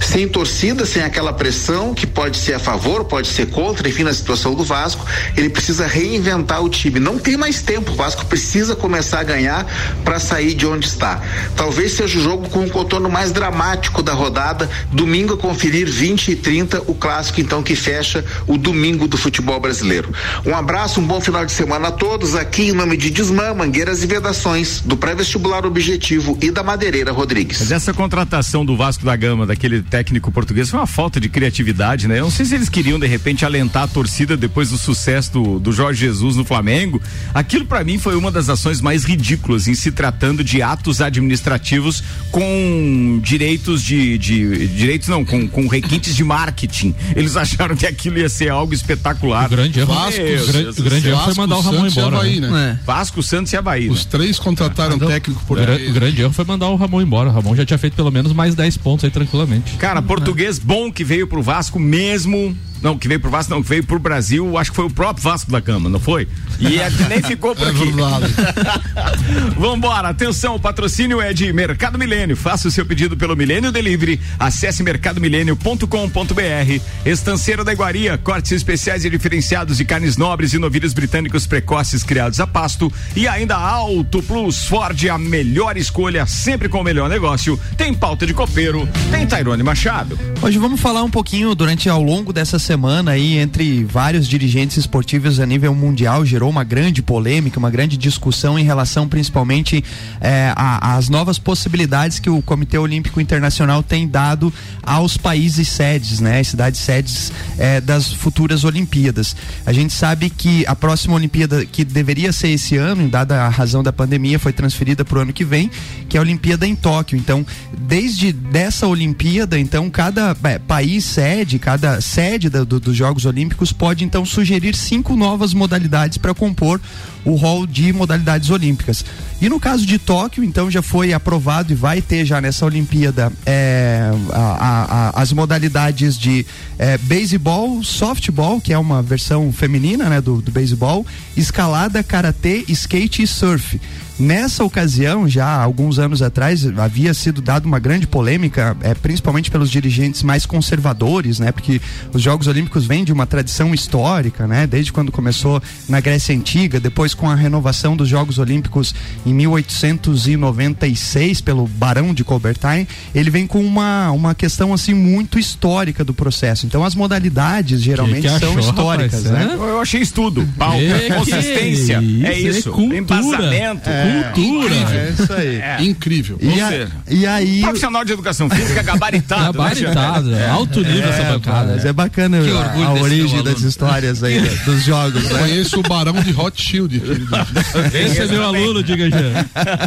Sem torcida, sem aquela pressão que pode ser a favor, pode ser contra, enfim, na situação do Vasco, ele precisa reinventar o time. Não tem mais tempo. O Vasco precisa começar a ganhar para sair de onde está. Talvez seja o jogo com o contorno mais dramático da rodada. Domingo a conferir 20 e 30, o clássico então que fecha o domingo do futebol brasileiro. Um abraço, um bom final de semana a todos. Aqui em nome de Desmã, Mangueiras e Vedações do pré-vestibular Objetivo e da Madeireira Rodrigues. Mas essa contratação do Vasco da Gama, daquele técnico português, foi uma falta de criatividade, né? Eu não sei se eles queriam, de repente, alentar a torcida depois do sucesso do, do Jorge Jesus no Flamengo. Aquilo, para mim, foi uma das ações mais ridículas em se tratando de atos administrativos com direitos de. de direitos não, com, com requintes de marketing. Eles acharam que aquilo ia ser algo espetacular. O grande erro, Vasco, o grande, o grande erro foi mandar o Ramon embora. Havaí, né? né? É. Vasco, Santos e Havaí. Os né? três contrataram um técnico português. O grande erro foi mandar o Ramon embora. O Ramon já tinha feito pelo menos mais 10 pontos aí tranquilamente. Cara, português bom que veio pro Vasco mesmo não, que veio pro Vasco, não, que veio pro Brasil, acho que foi o próprio Vasco da Cama, não foi? E é, nem ficou por é aqui. Vambora, atenção, o patrocínio é de Mercado Milênio. Faça o seu pedido pelo Milênio Delivery. Acesse mercadomilênio.com.br. Estanceiro da Iguaria, cortes especiais e diferenciados de carnes nobres e novilhos britânicos precoces criados a pasto. E ainda Auto Plus Ford, a melhor escolha, sempre com o melhor negócio. Tem pauta de copeiro, tem Tairone Machado. Hoje vamos falar um pouquinho durante ao longo dessa semana aí entre vários dirigentes esportivos a nível mundial gerou uma grande polêmica, uma grande discussão em relação principalmente eh, às novas possibilidades que o Comitê Olímpico Internacional tem dado aos países sedes, né, cidades sedes eh, das futuras Olimpíadas. A gente sabe que a próxima Olimpíada que deveria ser esse ano, dada a razão da pandemia, foi transferida para o ano que vem, que é a Olimpíada em Tóquio. Então, desde dessa Olimpíada, então cada eh, país sede, cada sede do, dos Jogos Olímpicos pode então sugerir cinco novas modalidades para compor o rol de modalidades olímpicas. E no caso de Tóquio, então já foi aprovado e vai ter já nessa Olimpíada é, a, a, a, as modalidades de é, beisebol, softball, que é uma versão feminina né, do, do beisebol, escalada, karatê, skate e surf. Nessa ocasião, já há alguns anos atrás, havia sido dada uma grande polêmica, é, principalmente pelos dirigentes mais conservadores, né? Porque os Jogos Olímpicos vêm de uma tradição histórica, né? Desde quando começou na Grécia Antiga, depois com a renovação dos Jogos Olímpicos em 1896 pelo Barão de Coubertin, ele vem com uma, uma questão assim muito histórica do processo. Então as modalidades geralmente que que achou, são históricas, rapaz, né? Eu achei isso tudo. Pauta, consistência, é isso, é embasamento. É cultura. É isso aí. É. Incrível. E, a, e, aí. Profissional de educação física gabaritado. Né, gabaritado. Né, alto nível é, essa bancada. Mas é bacana que a, a origem das histórias aí, dos jogos. Né? Conheço o Barão de Rothschild. Esse é meu aluno, diga já.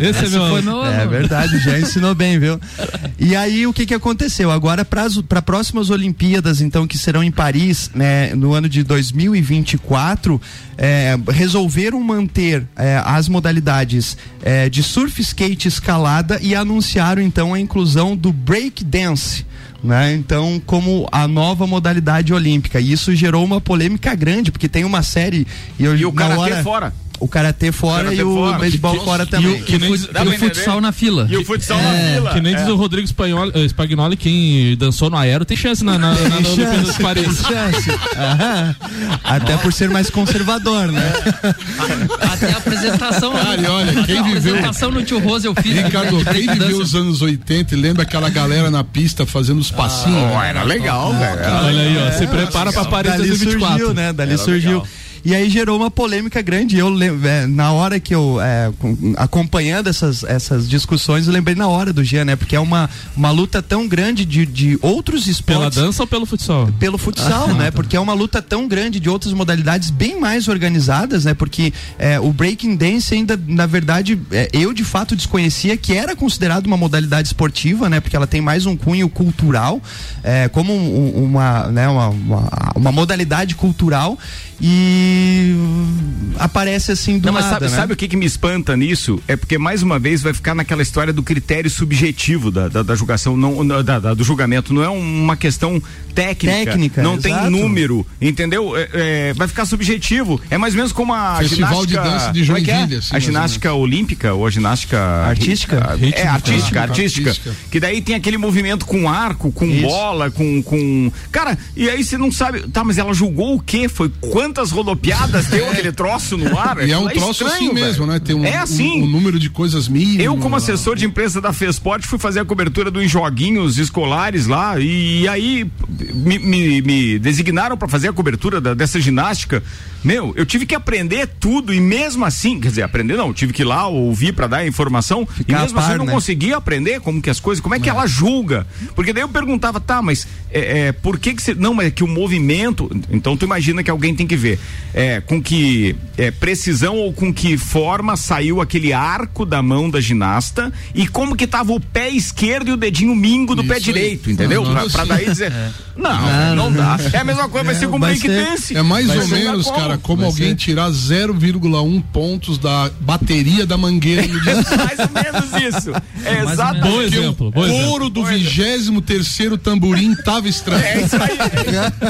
Esse é meu aluno. É verdade, já ensinou bem, viu? E aí o que que aconteceu? Agora para próximas Olimpíadas, então, que serão em Paris, né, no ano de 2024, é, resolveram manter é, as modalidades é, de surf, skate, escalada e anunciaram então a inclusão do break dance. Né? Então, como a nova modalidade olímpica. E isso gerou uma polêmica grande, porque tem uma série. E, eu, e o cara hora... fora o karatê fora karatê e o beisebol fora também. E o, que nem, e o futsal na fila. E o futsal é, na fila. Que nem é. diz o Rodrigo Spagnoli, eh, Spagnoli, quem dançou no aero tem chance na, na, na, tem na chance, Paris. Tem chance. Até por ser mais conservador, né? Até a apresentação. Cara, olha, quem viveu. A apresentação no tio Rose eu fiz. Ricardo, quem viveu os anos 80 e lembra aquela galera na pista fazendo os passinhos? Ah, era legal, velho. Olha aí, ó. Se prepara pra Paris Dali 2024. surgiu, né? Dali surgiu. E aí gerou uma polêmica grande. Eu é, na hora que eu é, acompanhando essas, essas discussões, eu lembrei na hora do Jean, né? Porque é uma, uma luta tão grande de, de outros esportes. Pela dança ou pelo futsal? Pelo futsal, ah, né? Tá. Porque é uma luta tão grande de outras modalidades bem mais organizadas, né? Porque é, o breaking dance ainda, na verdade, é, eu de fato desconhecia que era considerado uma modalidade esportiva, né? Porque ela tem mais um cunho cultural, é, como um, uma, né? uma, uma, uma modalidade cultural e aparece assim do Não, nada, sabe, né? sabe o que, que me espanta nisso? É porque mais uma vez vai ficar naquela história do critério subjetivo da, da, da julgação, não, da, da, do julgamento. Não é uma questão técnica. Técnica. Não exato. tem número, entendeu? É, é, vai ficar subjetivo. É mais ou menos como a Festival ginástica. de dança de Joinville, é, é? Assim, a ginástica olímpica ou a ginástica artística? é artística, artística, artística. Que daí tem aquele movimento com arco, com Isso. bola, com, com. Cara, e aí você não sabe. Tá, mas ela julgou o quê? Foi quando rodopiadas deu aquele troço no ar. E é um é troço estranho, assim mesmo, né? Tem um, é assim. Um, um, número de coisas mínimas. Eu, como assessor de imprensa da Fesport, fui fazer a cobertura dos joguinhos escolares lá e, aí me, me, me designaram para fazer a cobertura da, dessa ginástica. Meu, eu tive que aprender tudo e mesmo assim, quer dizer, aprender não, tive que ir lá ouvir para dar a informação Ficar e mesmo assim par, assim eu não né? conseguia aprender como que as coisas, como é que é. ela julga. Porque daí eu perguntava, tá, mas é, é, por que que você. Não, mas é que o movimento. Então tu imagina que alguém tem que ver é, com que é, precisão ou com que forma saiu aquele arco da mão da ginasta e como que tava o pé esquerdo e o dedinho mingo do Isso pé aí. direito, entendeu? Pra, pra, daí dizer. É. Não, não, não, dá. É a mesma coisa, vai ser com break dance. É mais ou menos, cara, como alguém ser. tirar 0,1 pontos da bateria da mangueira no dia. mais ou menos isso. É exato. Bom exemplo. O couro do 23 tamborim tava estranho. É isso aí.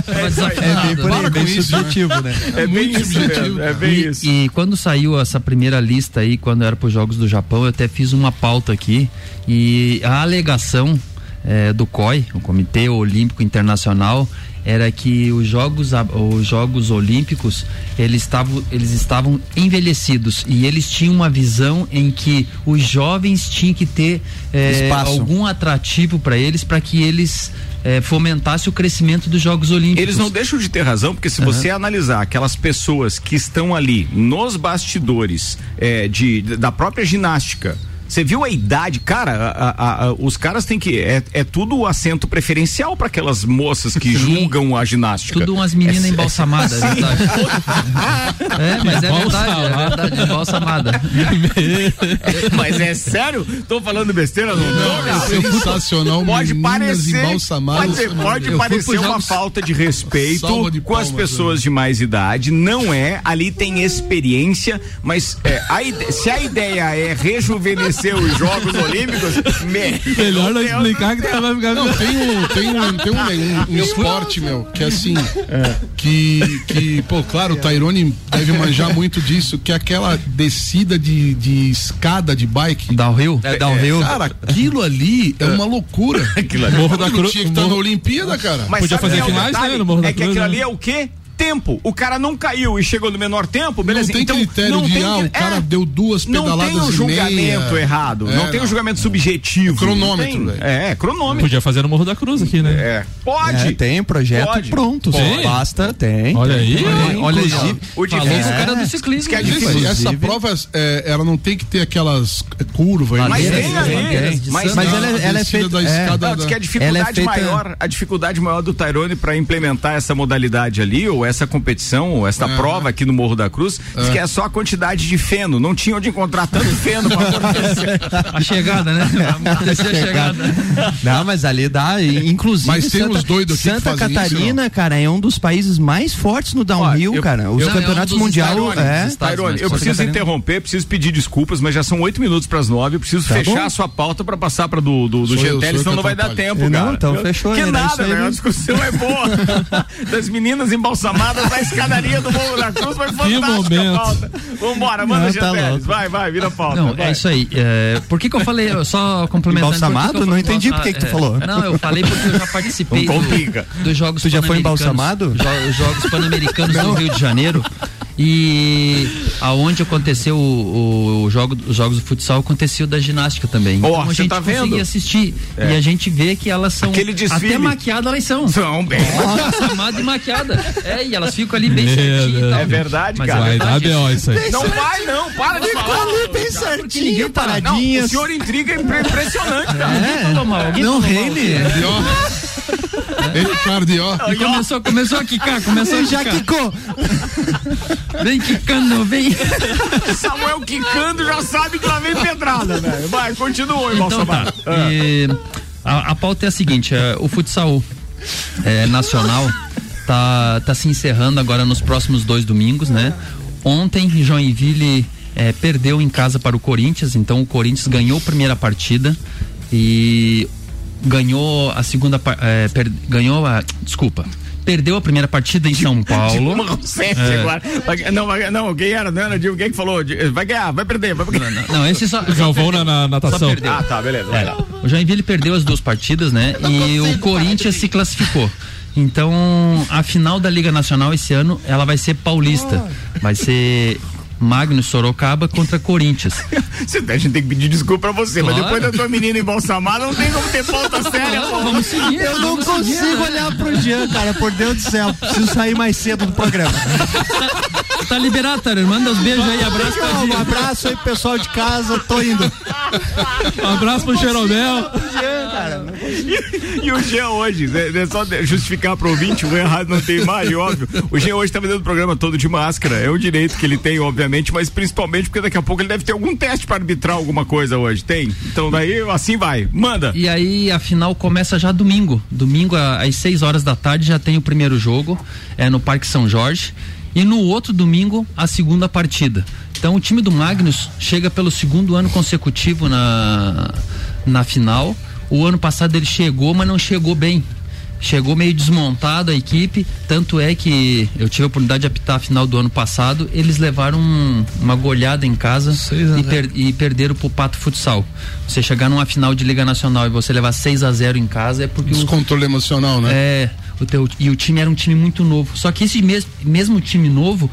É, isso aí. é bem por aí, bem subjetivo, né? É bem isso é bem e, isso. E quando saiu essa primeira lista aí, quando era para os Jogos do Japão, eu até fiz uma pauta aqui. E a alegação é, do COI, o Comitê Olímpico Internacional, era que os jogos os jogos olímpicos eles estavam eles estavam envelhecidos. E eles tinham uma visão em que os jovens tinham que ter é, algum atrativo para eles para que eles é, fomentasse o crescimento dos Jogos Olímpicos. Eles não deixam de ter razão, porque se uhum. você analisar aquelas pessoas que estão ali nos bastidores é, de, da própria ginástica, você viu a idade? Cara, a, a, a, os caras têm que. É, é tudo assento preferencial para aquelas moças que Sim. julgam a ginástica. Tudo umas meninas é, embalsamadas. É, é, mas é verdade, é verdade, embalsamada. mas é sério? Tô falando besteira? Não, não, é sensacional. Pode parecer. Pode, pode parecer uma falta de respeito de com as pessoas né? de mais idade. Não é. Ali tem experiência, mas é, a, se a ideia é rejuvenescer vencer os Jogos Olímpicos, me... melhor não explicar que vai ficar. Não, tem um, tem um, tem um, um, um esporte, meu, que é assim, é. que, que, pô, claro, o Tairone deve manjar muito disso, que é aquela descida de, de escada de bike. Downhill? É, downhill. É, cara, aquilo ali é uma loucura. aquilo ali. Morro da Cruz. Tinha que estar na Olimpíada, cara. Mas Podia fazer finais, né? No Morro da Cruz. É que aquilo né? ali é o quê? Tempo. O cara não caiu e chegou no menor tempo, beleza? Não tem então, critério não de, tem, ah, o cara é, deu duas pedaladas Não tem um julgamento errado, é, não tem um julgamento subjetivo. cronômetro, velho. É, cronômetro. Podia fazer no Morro da Cruz aqui, né? É. Pode. É, tem projeto Pode. pronto. Pode. Basta, tem. Olha aí. Olha aí. O difícil é. o cara do ciclismo. Que é difícil. Essa prova, é, ela não tem que ter aquelas curvas. Mas tem aí. Mas ela é feita da escada. Diz que a dificuldade maior, a dificuldade maior do Tyrone para implementar essa modalidade ali, ou essa competição, esta é. prova aqui no Morro da Cruz, é. que é só a quantidade de feno. Não tinha onde encontrar tanto feno pra acontecer. a chegada, né? A chegada. Não, mas ali dá, inclusive. Mas tem Santa, uns doidos aqui Santa Catarina, isso, cara, é um dos países mais fortes no downhill, eu, cara. Os eu, campeonatos é um mundiais. É. Tyrone, eu preciso interromper, preciso pedir desculpas, mas já são oito minutos para as nove. Eu preciso tá fechar bom? a sua pauta para passar para do, do, do Gentelli, senão não vai dar tempo, não, cara. Então fechou. Que nada, velho. A discussão é boa. das meninas embalsamadas da escadaria do Morro da Cruz foi fantástica a pauta. Vambora, manda, não, tá Vai, vai, vira pauta. Não, vai. é isso aí. É, por que que eu falei, só complementando. Embalsamado? Não entendi por que tu falou. Não, eu falei porque eu já participei do, dos Jogos Tu já foi embalsamado? Os Jogos Pan-Americanos no Rio de Janeiro. E aonde aconteceu o, o, jogo, os jogos do futsal, aconteceu da ginástica também. Ó, então a gente tá vendo? assistir. É. E a gente vê que elas são. Aquele desfile. Até maquiadas elas são. São bem. Armada e maquiada. É, e elas ficam ali bem Deus. tal. É verdade, Mas cara. Vai verdade. dar B.O. isso aí. Não vai, não, para de falar. ali bem Porque certinho, ninguém tá- Não, o paradinhas. senhor intriga é impre- impressionante, cara. Alguém falou mal, alguém Não, mal. Ele cardió. E começou, começou a quicar, começou a Já quicar. quicou. Vem quicando, vem. Samuel quicando já sabe que lá vem pedrada, velho. Vai, continua, irmão Então tá. Ah. E a, a pauta é a seguinte: é, o futsal é, nacional tá, tá se encerrando agora nos próximos dois domingos, né? Ontem, Joinville é, perdeu em casa para o Corinthians, então o Corinthians ganhou a primeira partida e ganhou a segunda é, per- ganhou a desculpa perdeu a primeira partida em São Paulo É. Não, não, quem era? Não era Diego, quem que falou? De- Vai ganhar, vai perder, vai perder. não, não, esse só, Galvão na, na natação. Ah, tá, beleza, vai É, lá. o Joinville perdeu as duas partidas, né? E o Corinthians se classificou. Então, a final da Liga Nacional esse ano, ela vai ser paulista. Vai ser Magnus Sorocaba contra Corinthians. Você- A gente tem que pedir desculpa pra você, mas Claro. depois da tua menina embalsamada, não tem como ter pauta séria. Vamos seguir. Eu não seguir, consigo né? olhar pro Jean, cara, por Deus do céu. Preciso sair mais cedo do programa. Tá liberado, Tarano. Manda os beijos aí, abraço pra Um abraço aí, pessoal de casa. Tô indo. Um abraço pro Jeromel. E, e o Jean hoje, né, né, só justificar pro ouvinte, o errado não tem imagem, óbvio. O Jean hoje tá fazendo o programa todo de máscara. É um direito que ele tem, obviamente, mas principalmente porque daqui a pouco ele deve ter algum teste para arbitrar alguma coisa hoje. Tem? Então daí assim vai. Manda. E aí a final começa já domingo. Domingo às 6 horas da tarde já tem o primeiro jogo, é no Parque São Jorge. E no outro domingo, a segunda partida. Então o time do Magnus chega pelo segundo ano consecutivo na, na final. O ano passado ele chegou, mas não chegou bem. Chegou meio desmontado a equipe, tanto é que eu tive a oportunidade de apitar a final do ano passado, eles levaram um- uma goleada em casa e, per- e perderam pro Pato Futsal. Você chegar numa final de Liga Nacional e você levar 6 a 0 em casa é porque o, Descontrole emocional, né? é, o teu, e o time era um time muito novo. Só que esse mes, mesmo time novo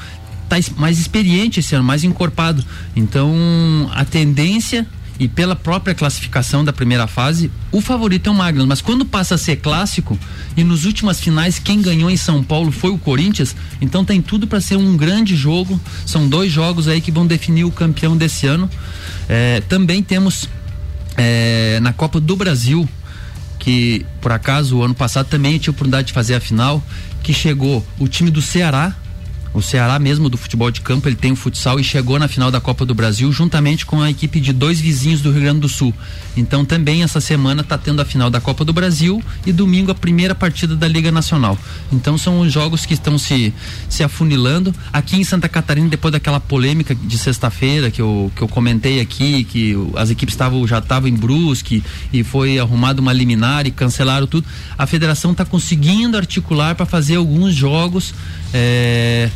tá mais experiente esse ano, mais encorpado. Então, a tendência e pela própria classificação da primeira fase, o favorito é o Magnus, mas quando passa a ser clássico e nos últimas finais quem ganhou em São Paulo foi o Corinthians, então tem tudo para ser um grande jogo. São dois jogos aí que vão definir o campeão desse ano. É, também temos é, na Copa do Brasil que por acaso o ano passado também eu tive a oportunidade de fazer a final, que chegou o time do Ceará, o Ceará mesmo do futebol de campo, ele tem o futsal e chegou na final da Copa do Brasil juntamente com a equipe de dois vizinhos do Rio Grande do Sul. Então também essa semana está tendo a final da Copa do Brasil e domingo a primeira partida da Liga Nacional. Então são os jogos que estão se, se afunilando. Aqui em Santa Catarina, depois daquela polêmica de sexta-feira que eu, que eu comentei aqui, que as equipes estavam já estavam em Brusque e foi arrumada uma liminar e cancelaram tudo, a federação está conseguindo articular para fazer alguns jogos. É,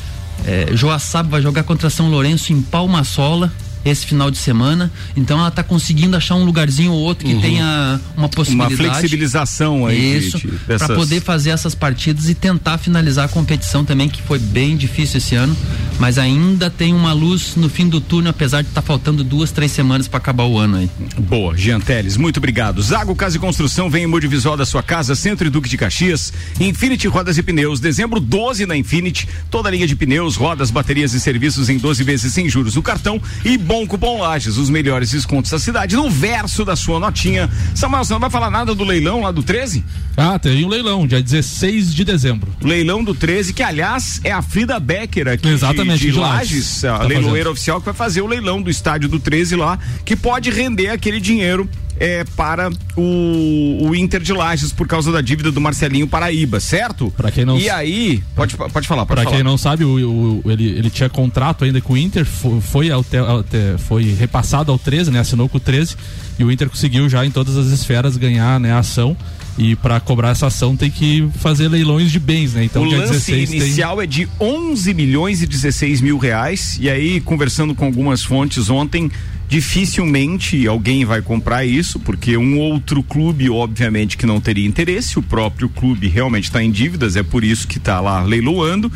é, Joaçaba vai jogar contra São Lourenço em Palmasola esse final de semana. Então ela está conseguindo achar um lugarzinho ou outro que Uhum. tenha uma possibilidade. flexibilização aí Isso. Para dessas- poder fazer essas partidas e tentar finalizar a competição também, que foi bem difícil esse ano. Mas ainda tem uma luz no fim do túnel, apesar de estar faltando duas, três semanas para acabar o ano aí. Boa, Jean Teles, muito obrigado. Zago Casa e Construção vem em Modivisual da sua casa, Centro e Duque de Caxias, Infinity Rodas e Pneus, dezembro 12 na Infinity, toda a linha de pneus, rodas, baterias e serviços em 12 vezes sem juros no cartão e bom cupom Lages, os melhores descontos da cidade, no verso da sua notinha. Samuel, você não vai falar nada do leilão lá do 13? Ah, tem um leilão, dia 16 de dezembro. Leilão do 13, que aliás é a Frida Becker aqui Exatamente, de, de de Lages, Lages. a Tá leiloeira fazendo. oficial que vai fazer o leilão do estádio do 13 lá, que pode render aquele dinheiro é, para o, o Inter de Lages por causa da dívida do Marcelinho Paraíba, certo? Pra quem não E aí, pode, pode falar, falar. quem não sabe, o, o- ele, ele tinha contrato ainda com o Inter, fo- foi, ao te- ao te- foi repassado ao 13, né? Assinou com o 13 e o Inter conseguiu já em todas as esferas ganhar né, a ação. E para cobrar essa ação tem que fazer leilões de bens, né? Então o dia lance 16 tem- inicial é de 11 milhões e 16 mil reais. E aí, conversando com algumas fontes ontem, dificilmente alguém vai comprar isso, porque um outro clube, obviamente, que não teria interesse. O próprio clube realmente está em dívidas, é por isso que está lá leiloando.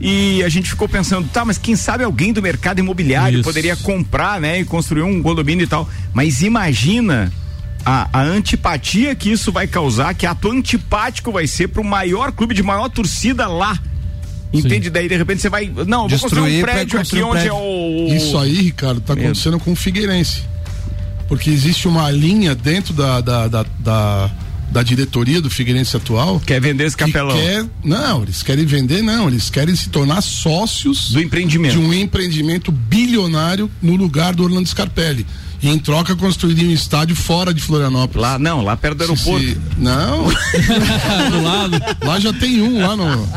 E a gente ficou pensando, tá, mas quem sabe alguém do mercado imobiliário Isso. poderia comprar, né, e construir um condomínio e tal. Mas imagina a, a antipatia que isso vai causar, que ato antipático vai ser pro maior clube de maior torcida lá. Entende? Daí de repente você vai. Não, eu vou construir um Destruir prédio aqui um onde prédio. é o. Isso aí, Ricardo, tá Medo. acontecendo com o Figueirense. Porque existe uma linha dentro da, da, da, da, da diretoria do Figueirense atual. Quer vender esse capelão? Quer, não, eles querem vender, não. Eles querem se tornar sócios do empreendimento. de um empreendimento bilionário no lugar do Orlando Scarpelli. E em troca construiriam um estádio fora de Florianópolis. Lá, não, lá perto do aeroporto. não. do lado. Lá já tem um, lá no.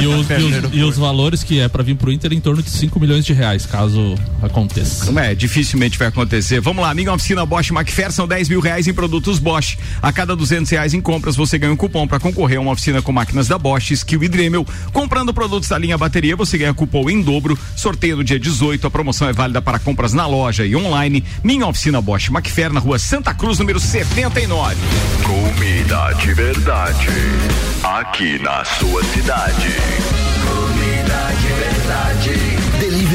E os, e os- e os valores que é pra vir pro Inter em torno de 5 milhões de reais, caso aconteça. Não é, dificilmente vai acontecer. Vamos lá, amiga oficina Bosch Macfair são 10 mil reais em produtos Bosch. A cada 200 reais em compras você ganha um cupom para concorrer a uma oficina com máquinas da Bosch, Skill e Dremel. Comprando produtos da linha bateria você ganha cupom em dobro. Sorteio no dia 18. A promoção é válida para compras na loja e online. Minha oficina Bosch Macfair na rua Santa Cruz, número 79. Comida de verdade. Aqui na sua cidade. Comida de verdade.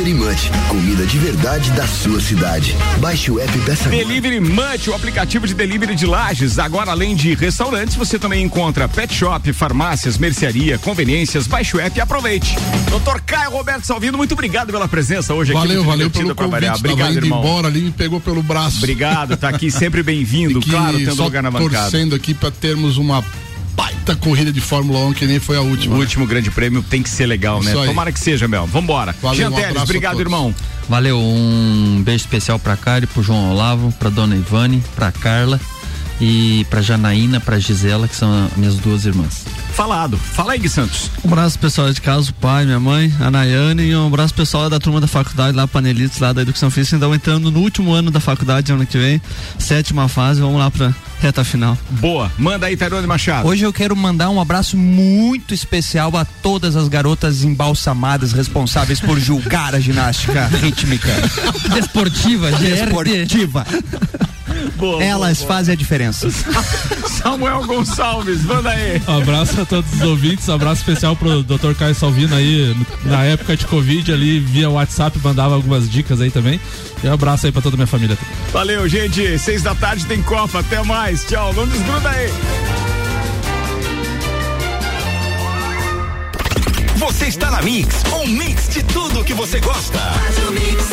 Delivery Munch, comida de verdade da sua cidade. Baixe o app agora. Delivery Munch, o aplicativo de delivery de lajes. Agora, além de restaurantes, você também encontra pet shop, farmácias, mercearia, conveniências. Baixe o app e aproveite. Doutor Caio Roberto Salvino, muito obrigado pela presença hoje aqui. Valeu, muito valeu divertido pelo convite. Obrigado, indo irmão. embora ali, me pegou pelo braço. Obrigado, tá aqui sempre bem-vindo, claro, tendo lugar na bancada. torcendo aqui pra termos uma baita corrida de Fórmula 1 que nem foi a última. O último grande prêmio tem que ser legal, né? Aí. Tomara que seja, Mel. Vambora. Valeu, Jean um Teles, obrigado, irmão. Valeu, um beijo especial pra Cari, pro João Olavo, pra Dona Ivane, pra Carla e pra Janaína, pra Gisela, que são minhas duas irmãs. Falado. Fala aí, Gui Santos. Um abraço pessoal de casa, o pai, minha mãe, a Nayane e um abraço pessoal da turma da faculdade lá, Panelites, lá da Educação Física. Então entrando no último ano da faculdade, ano que vem, sétima fase, vamos lá pra reta final. Boa. Manda aí, Tairone Machado. Hoje eu quero mandar um abraço muito especial a todas as garotas embalsamadas responsáveis por julgar a ginástica rítmica. Desportiva, Desportiva. Boa, Elas boa, boa. fazem a diferença. Samuel Gonçalves, manda aí. Um abraço a todos os ouvintes, um abraço especial pro Dr. Caio Salvino aí, na época de Covid ali, via WhatsApp, mandava algumas dicas aí também. E um abraço aí pra toda a minha família. Valeu, gente. Seis da tarde tem Copa. Até mais. Tchau. Não desgruda aí. Você está na Mix, um mix de tudo que você gosta. Faz o mix.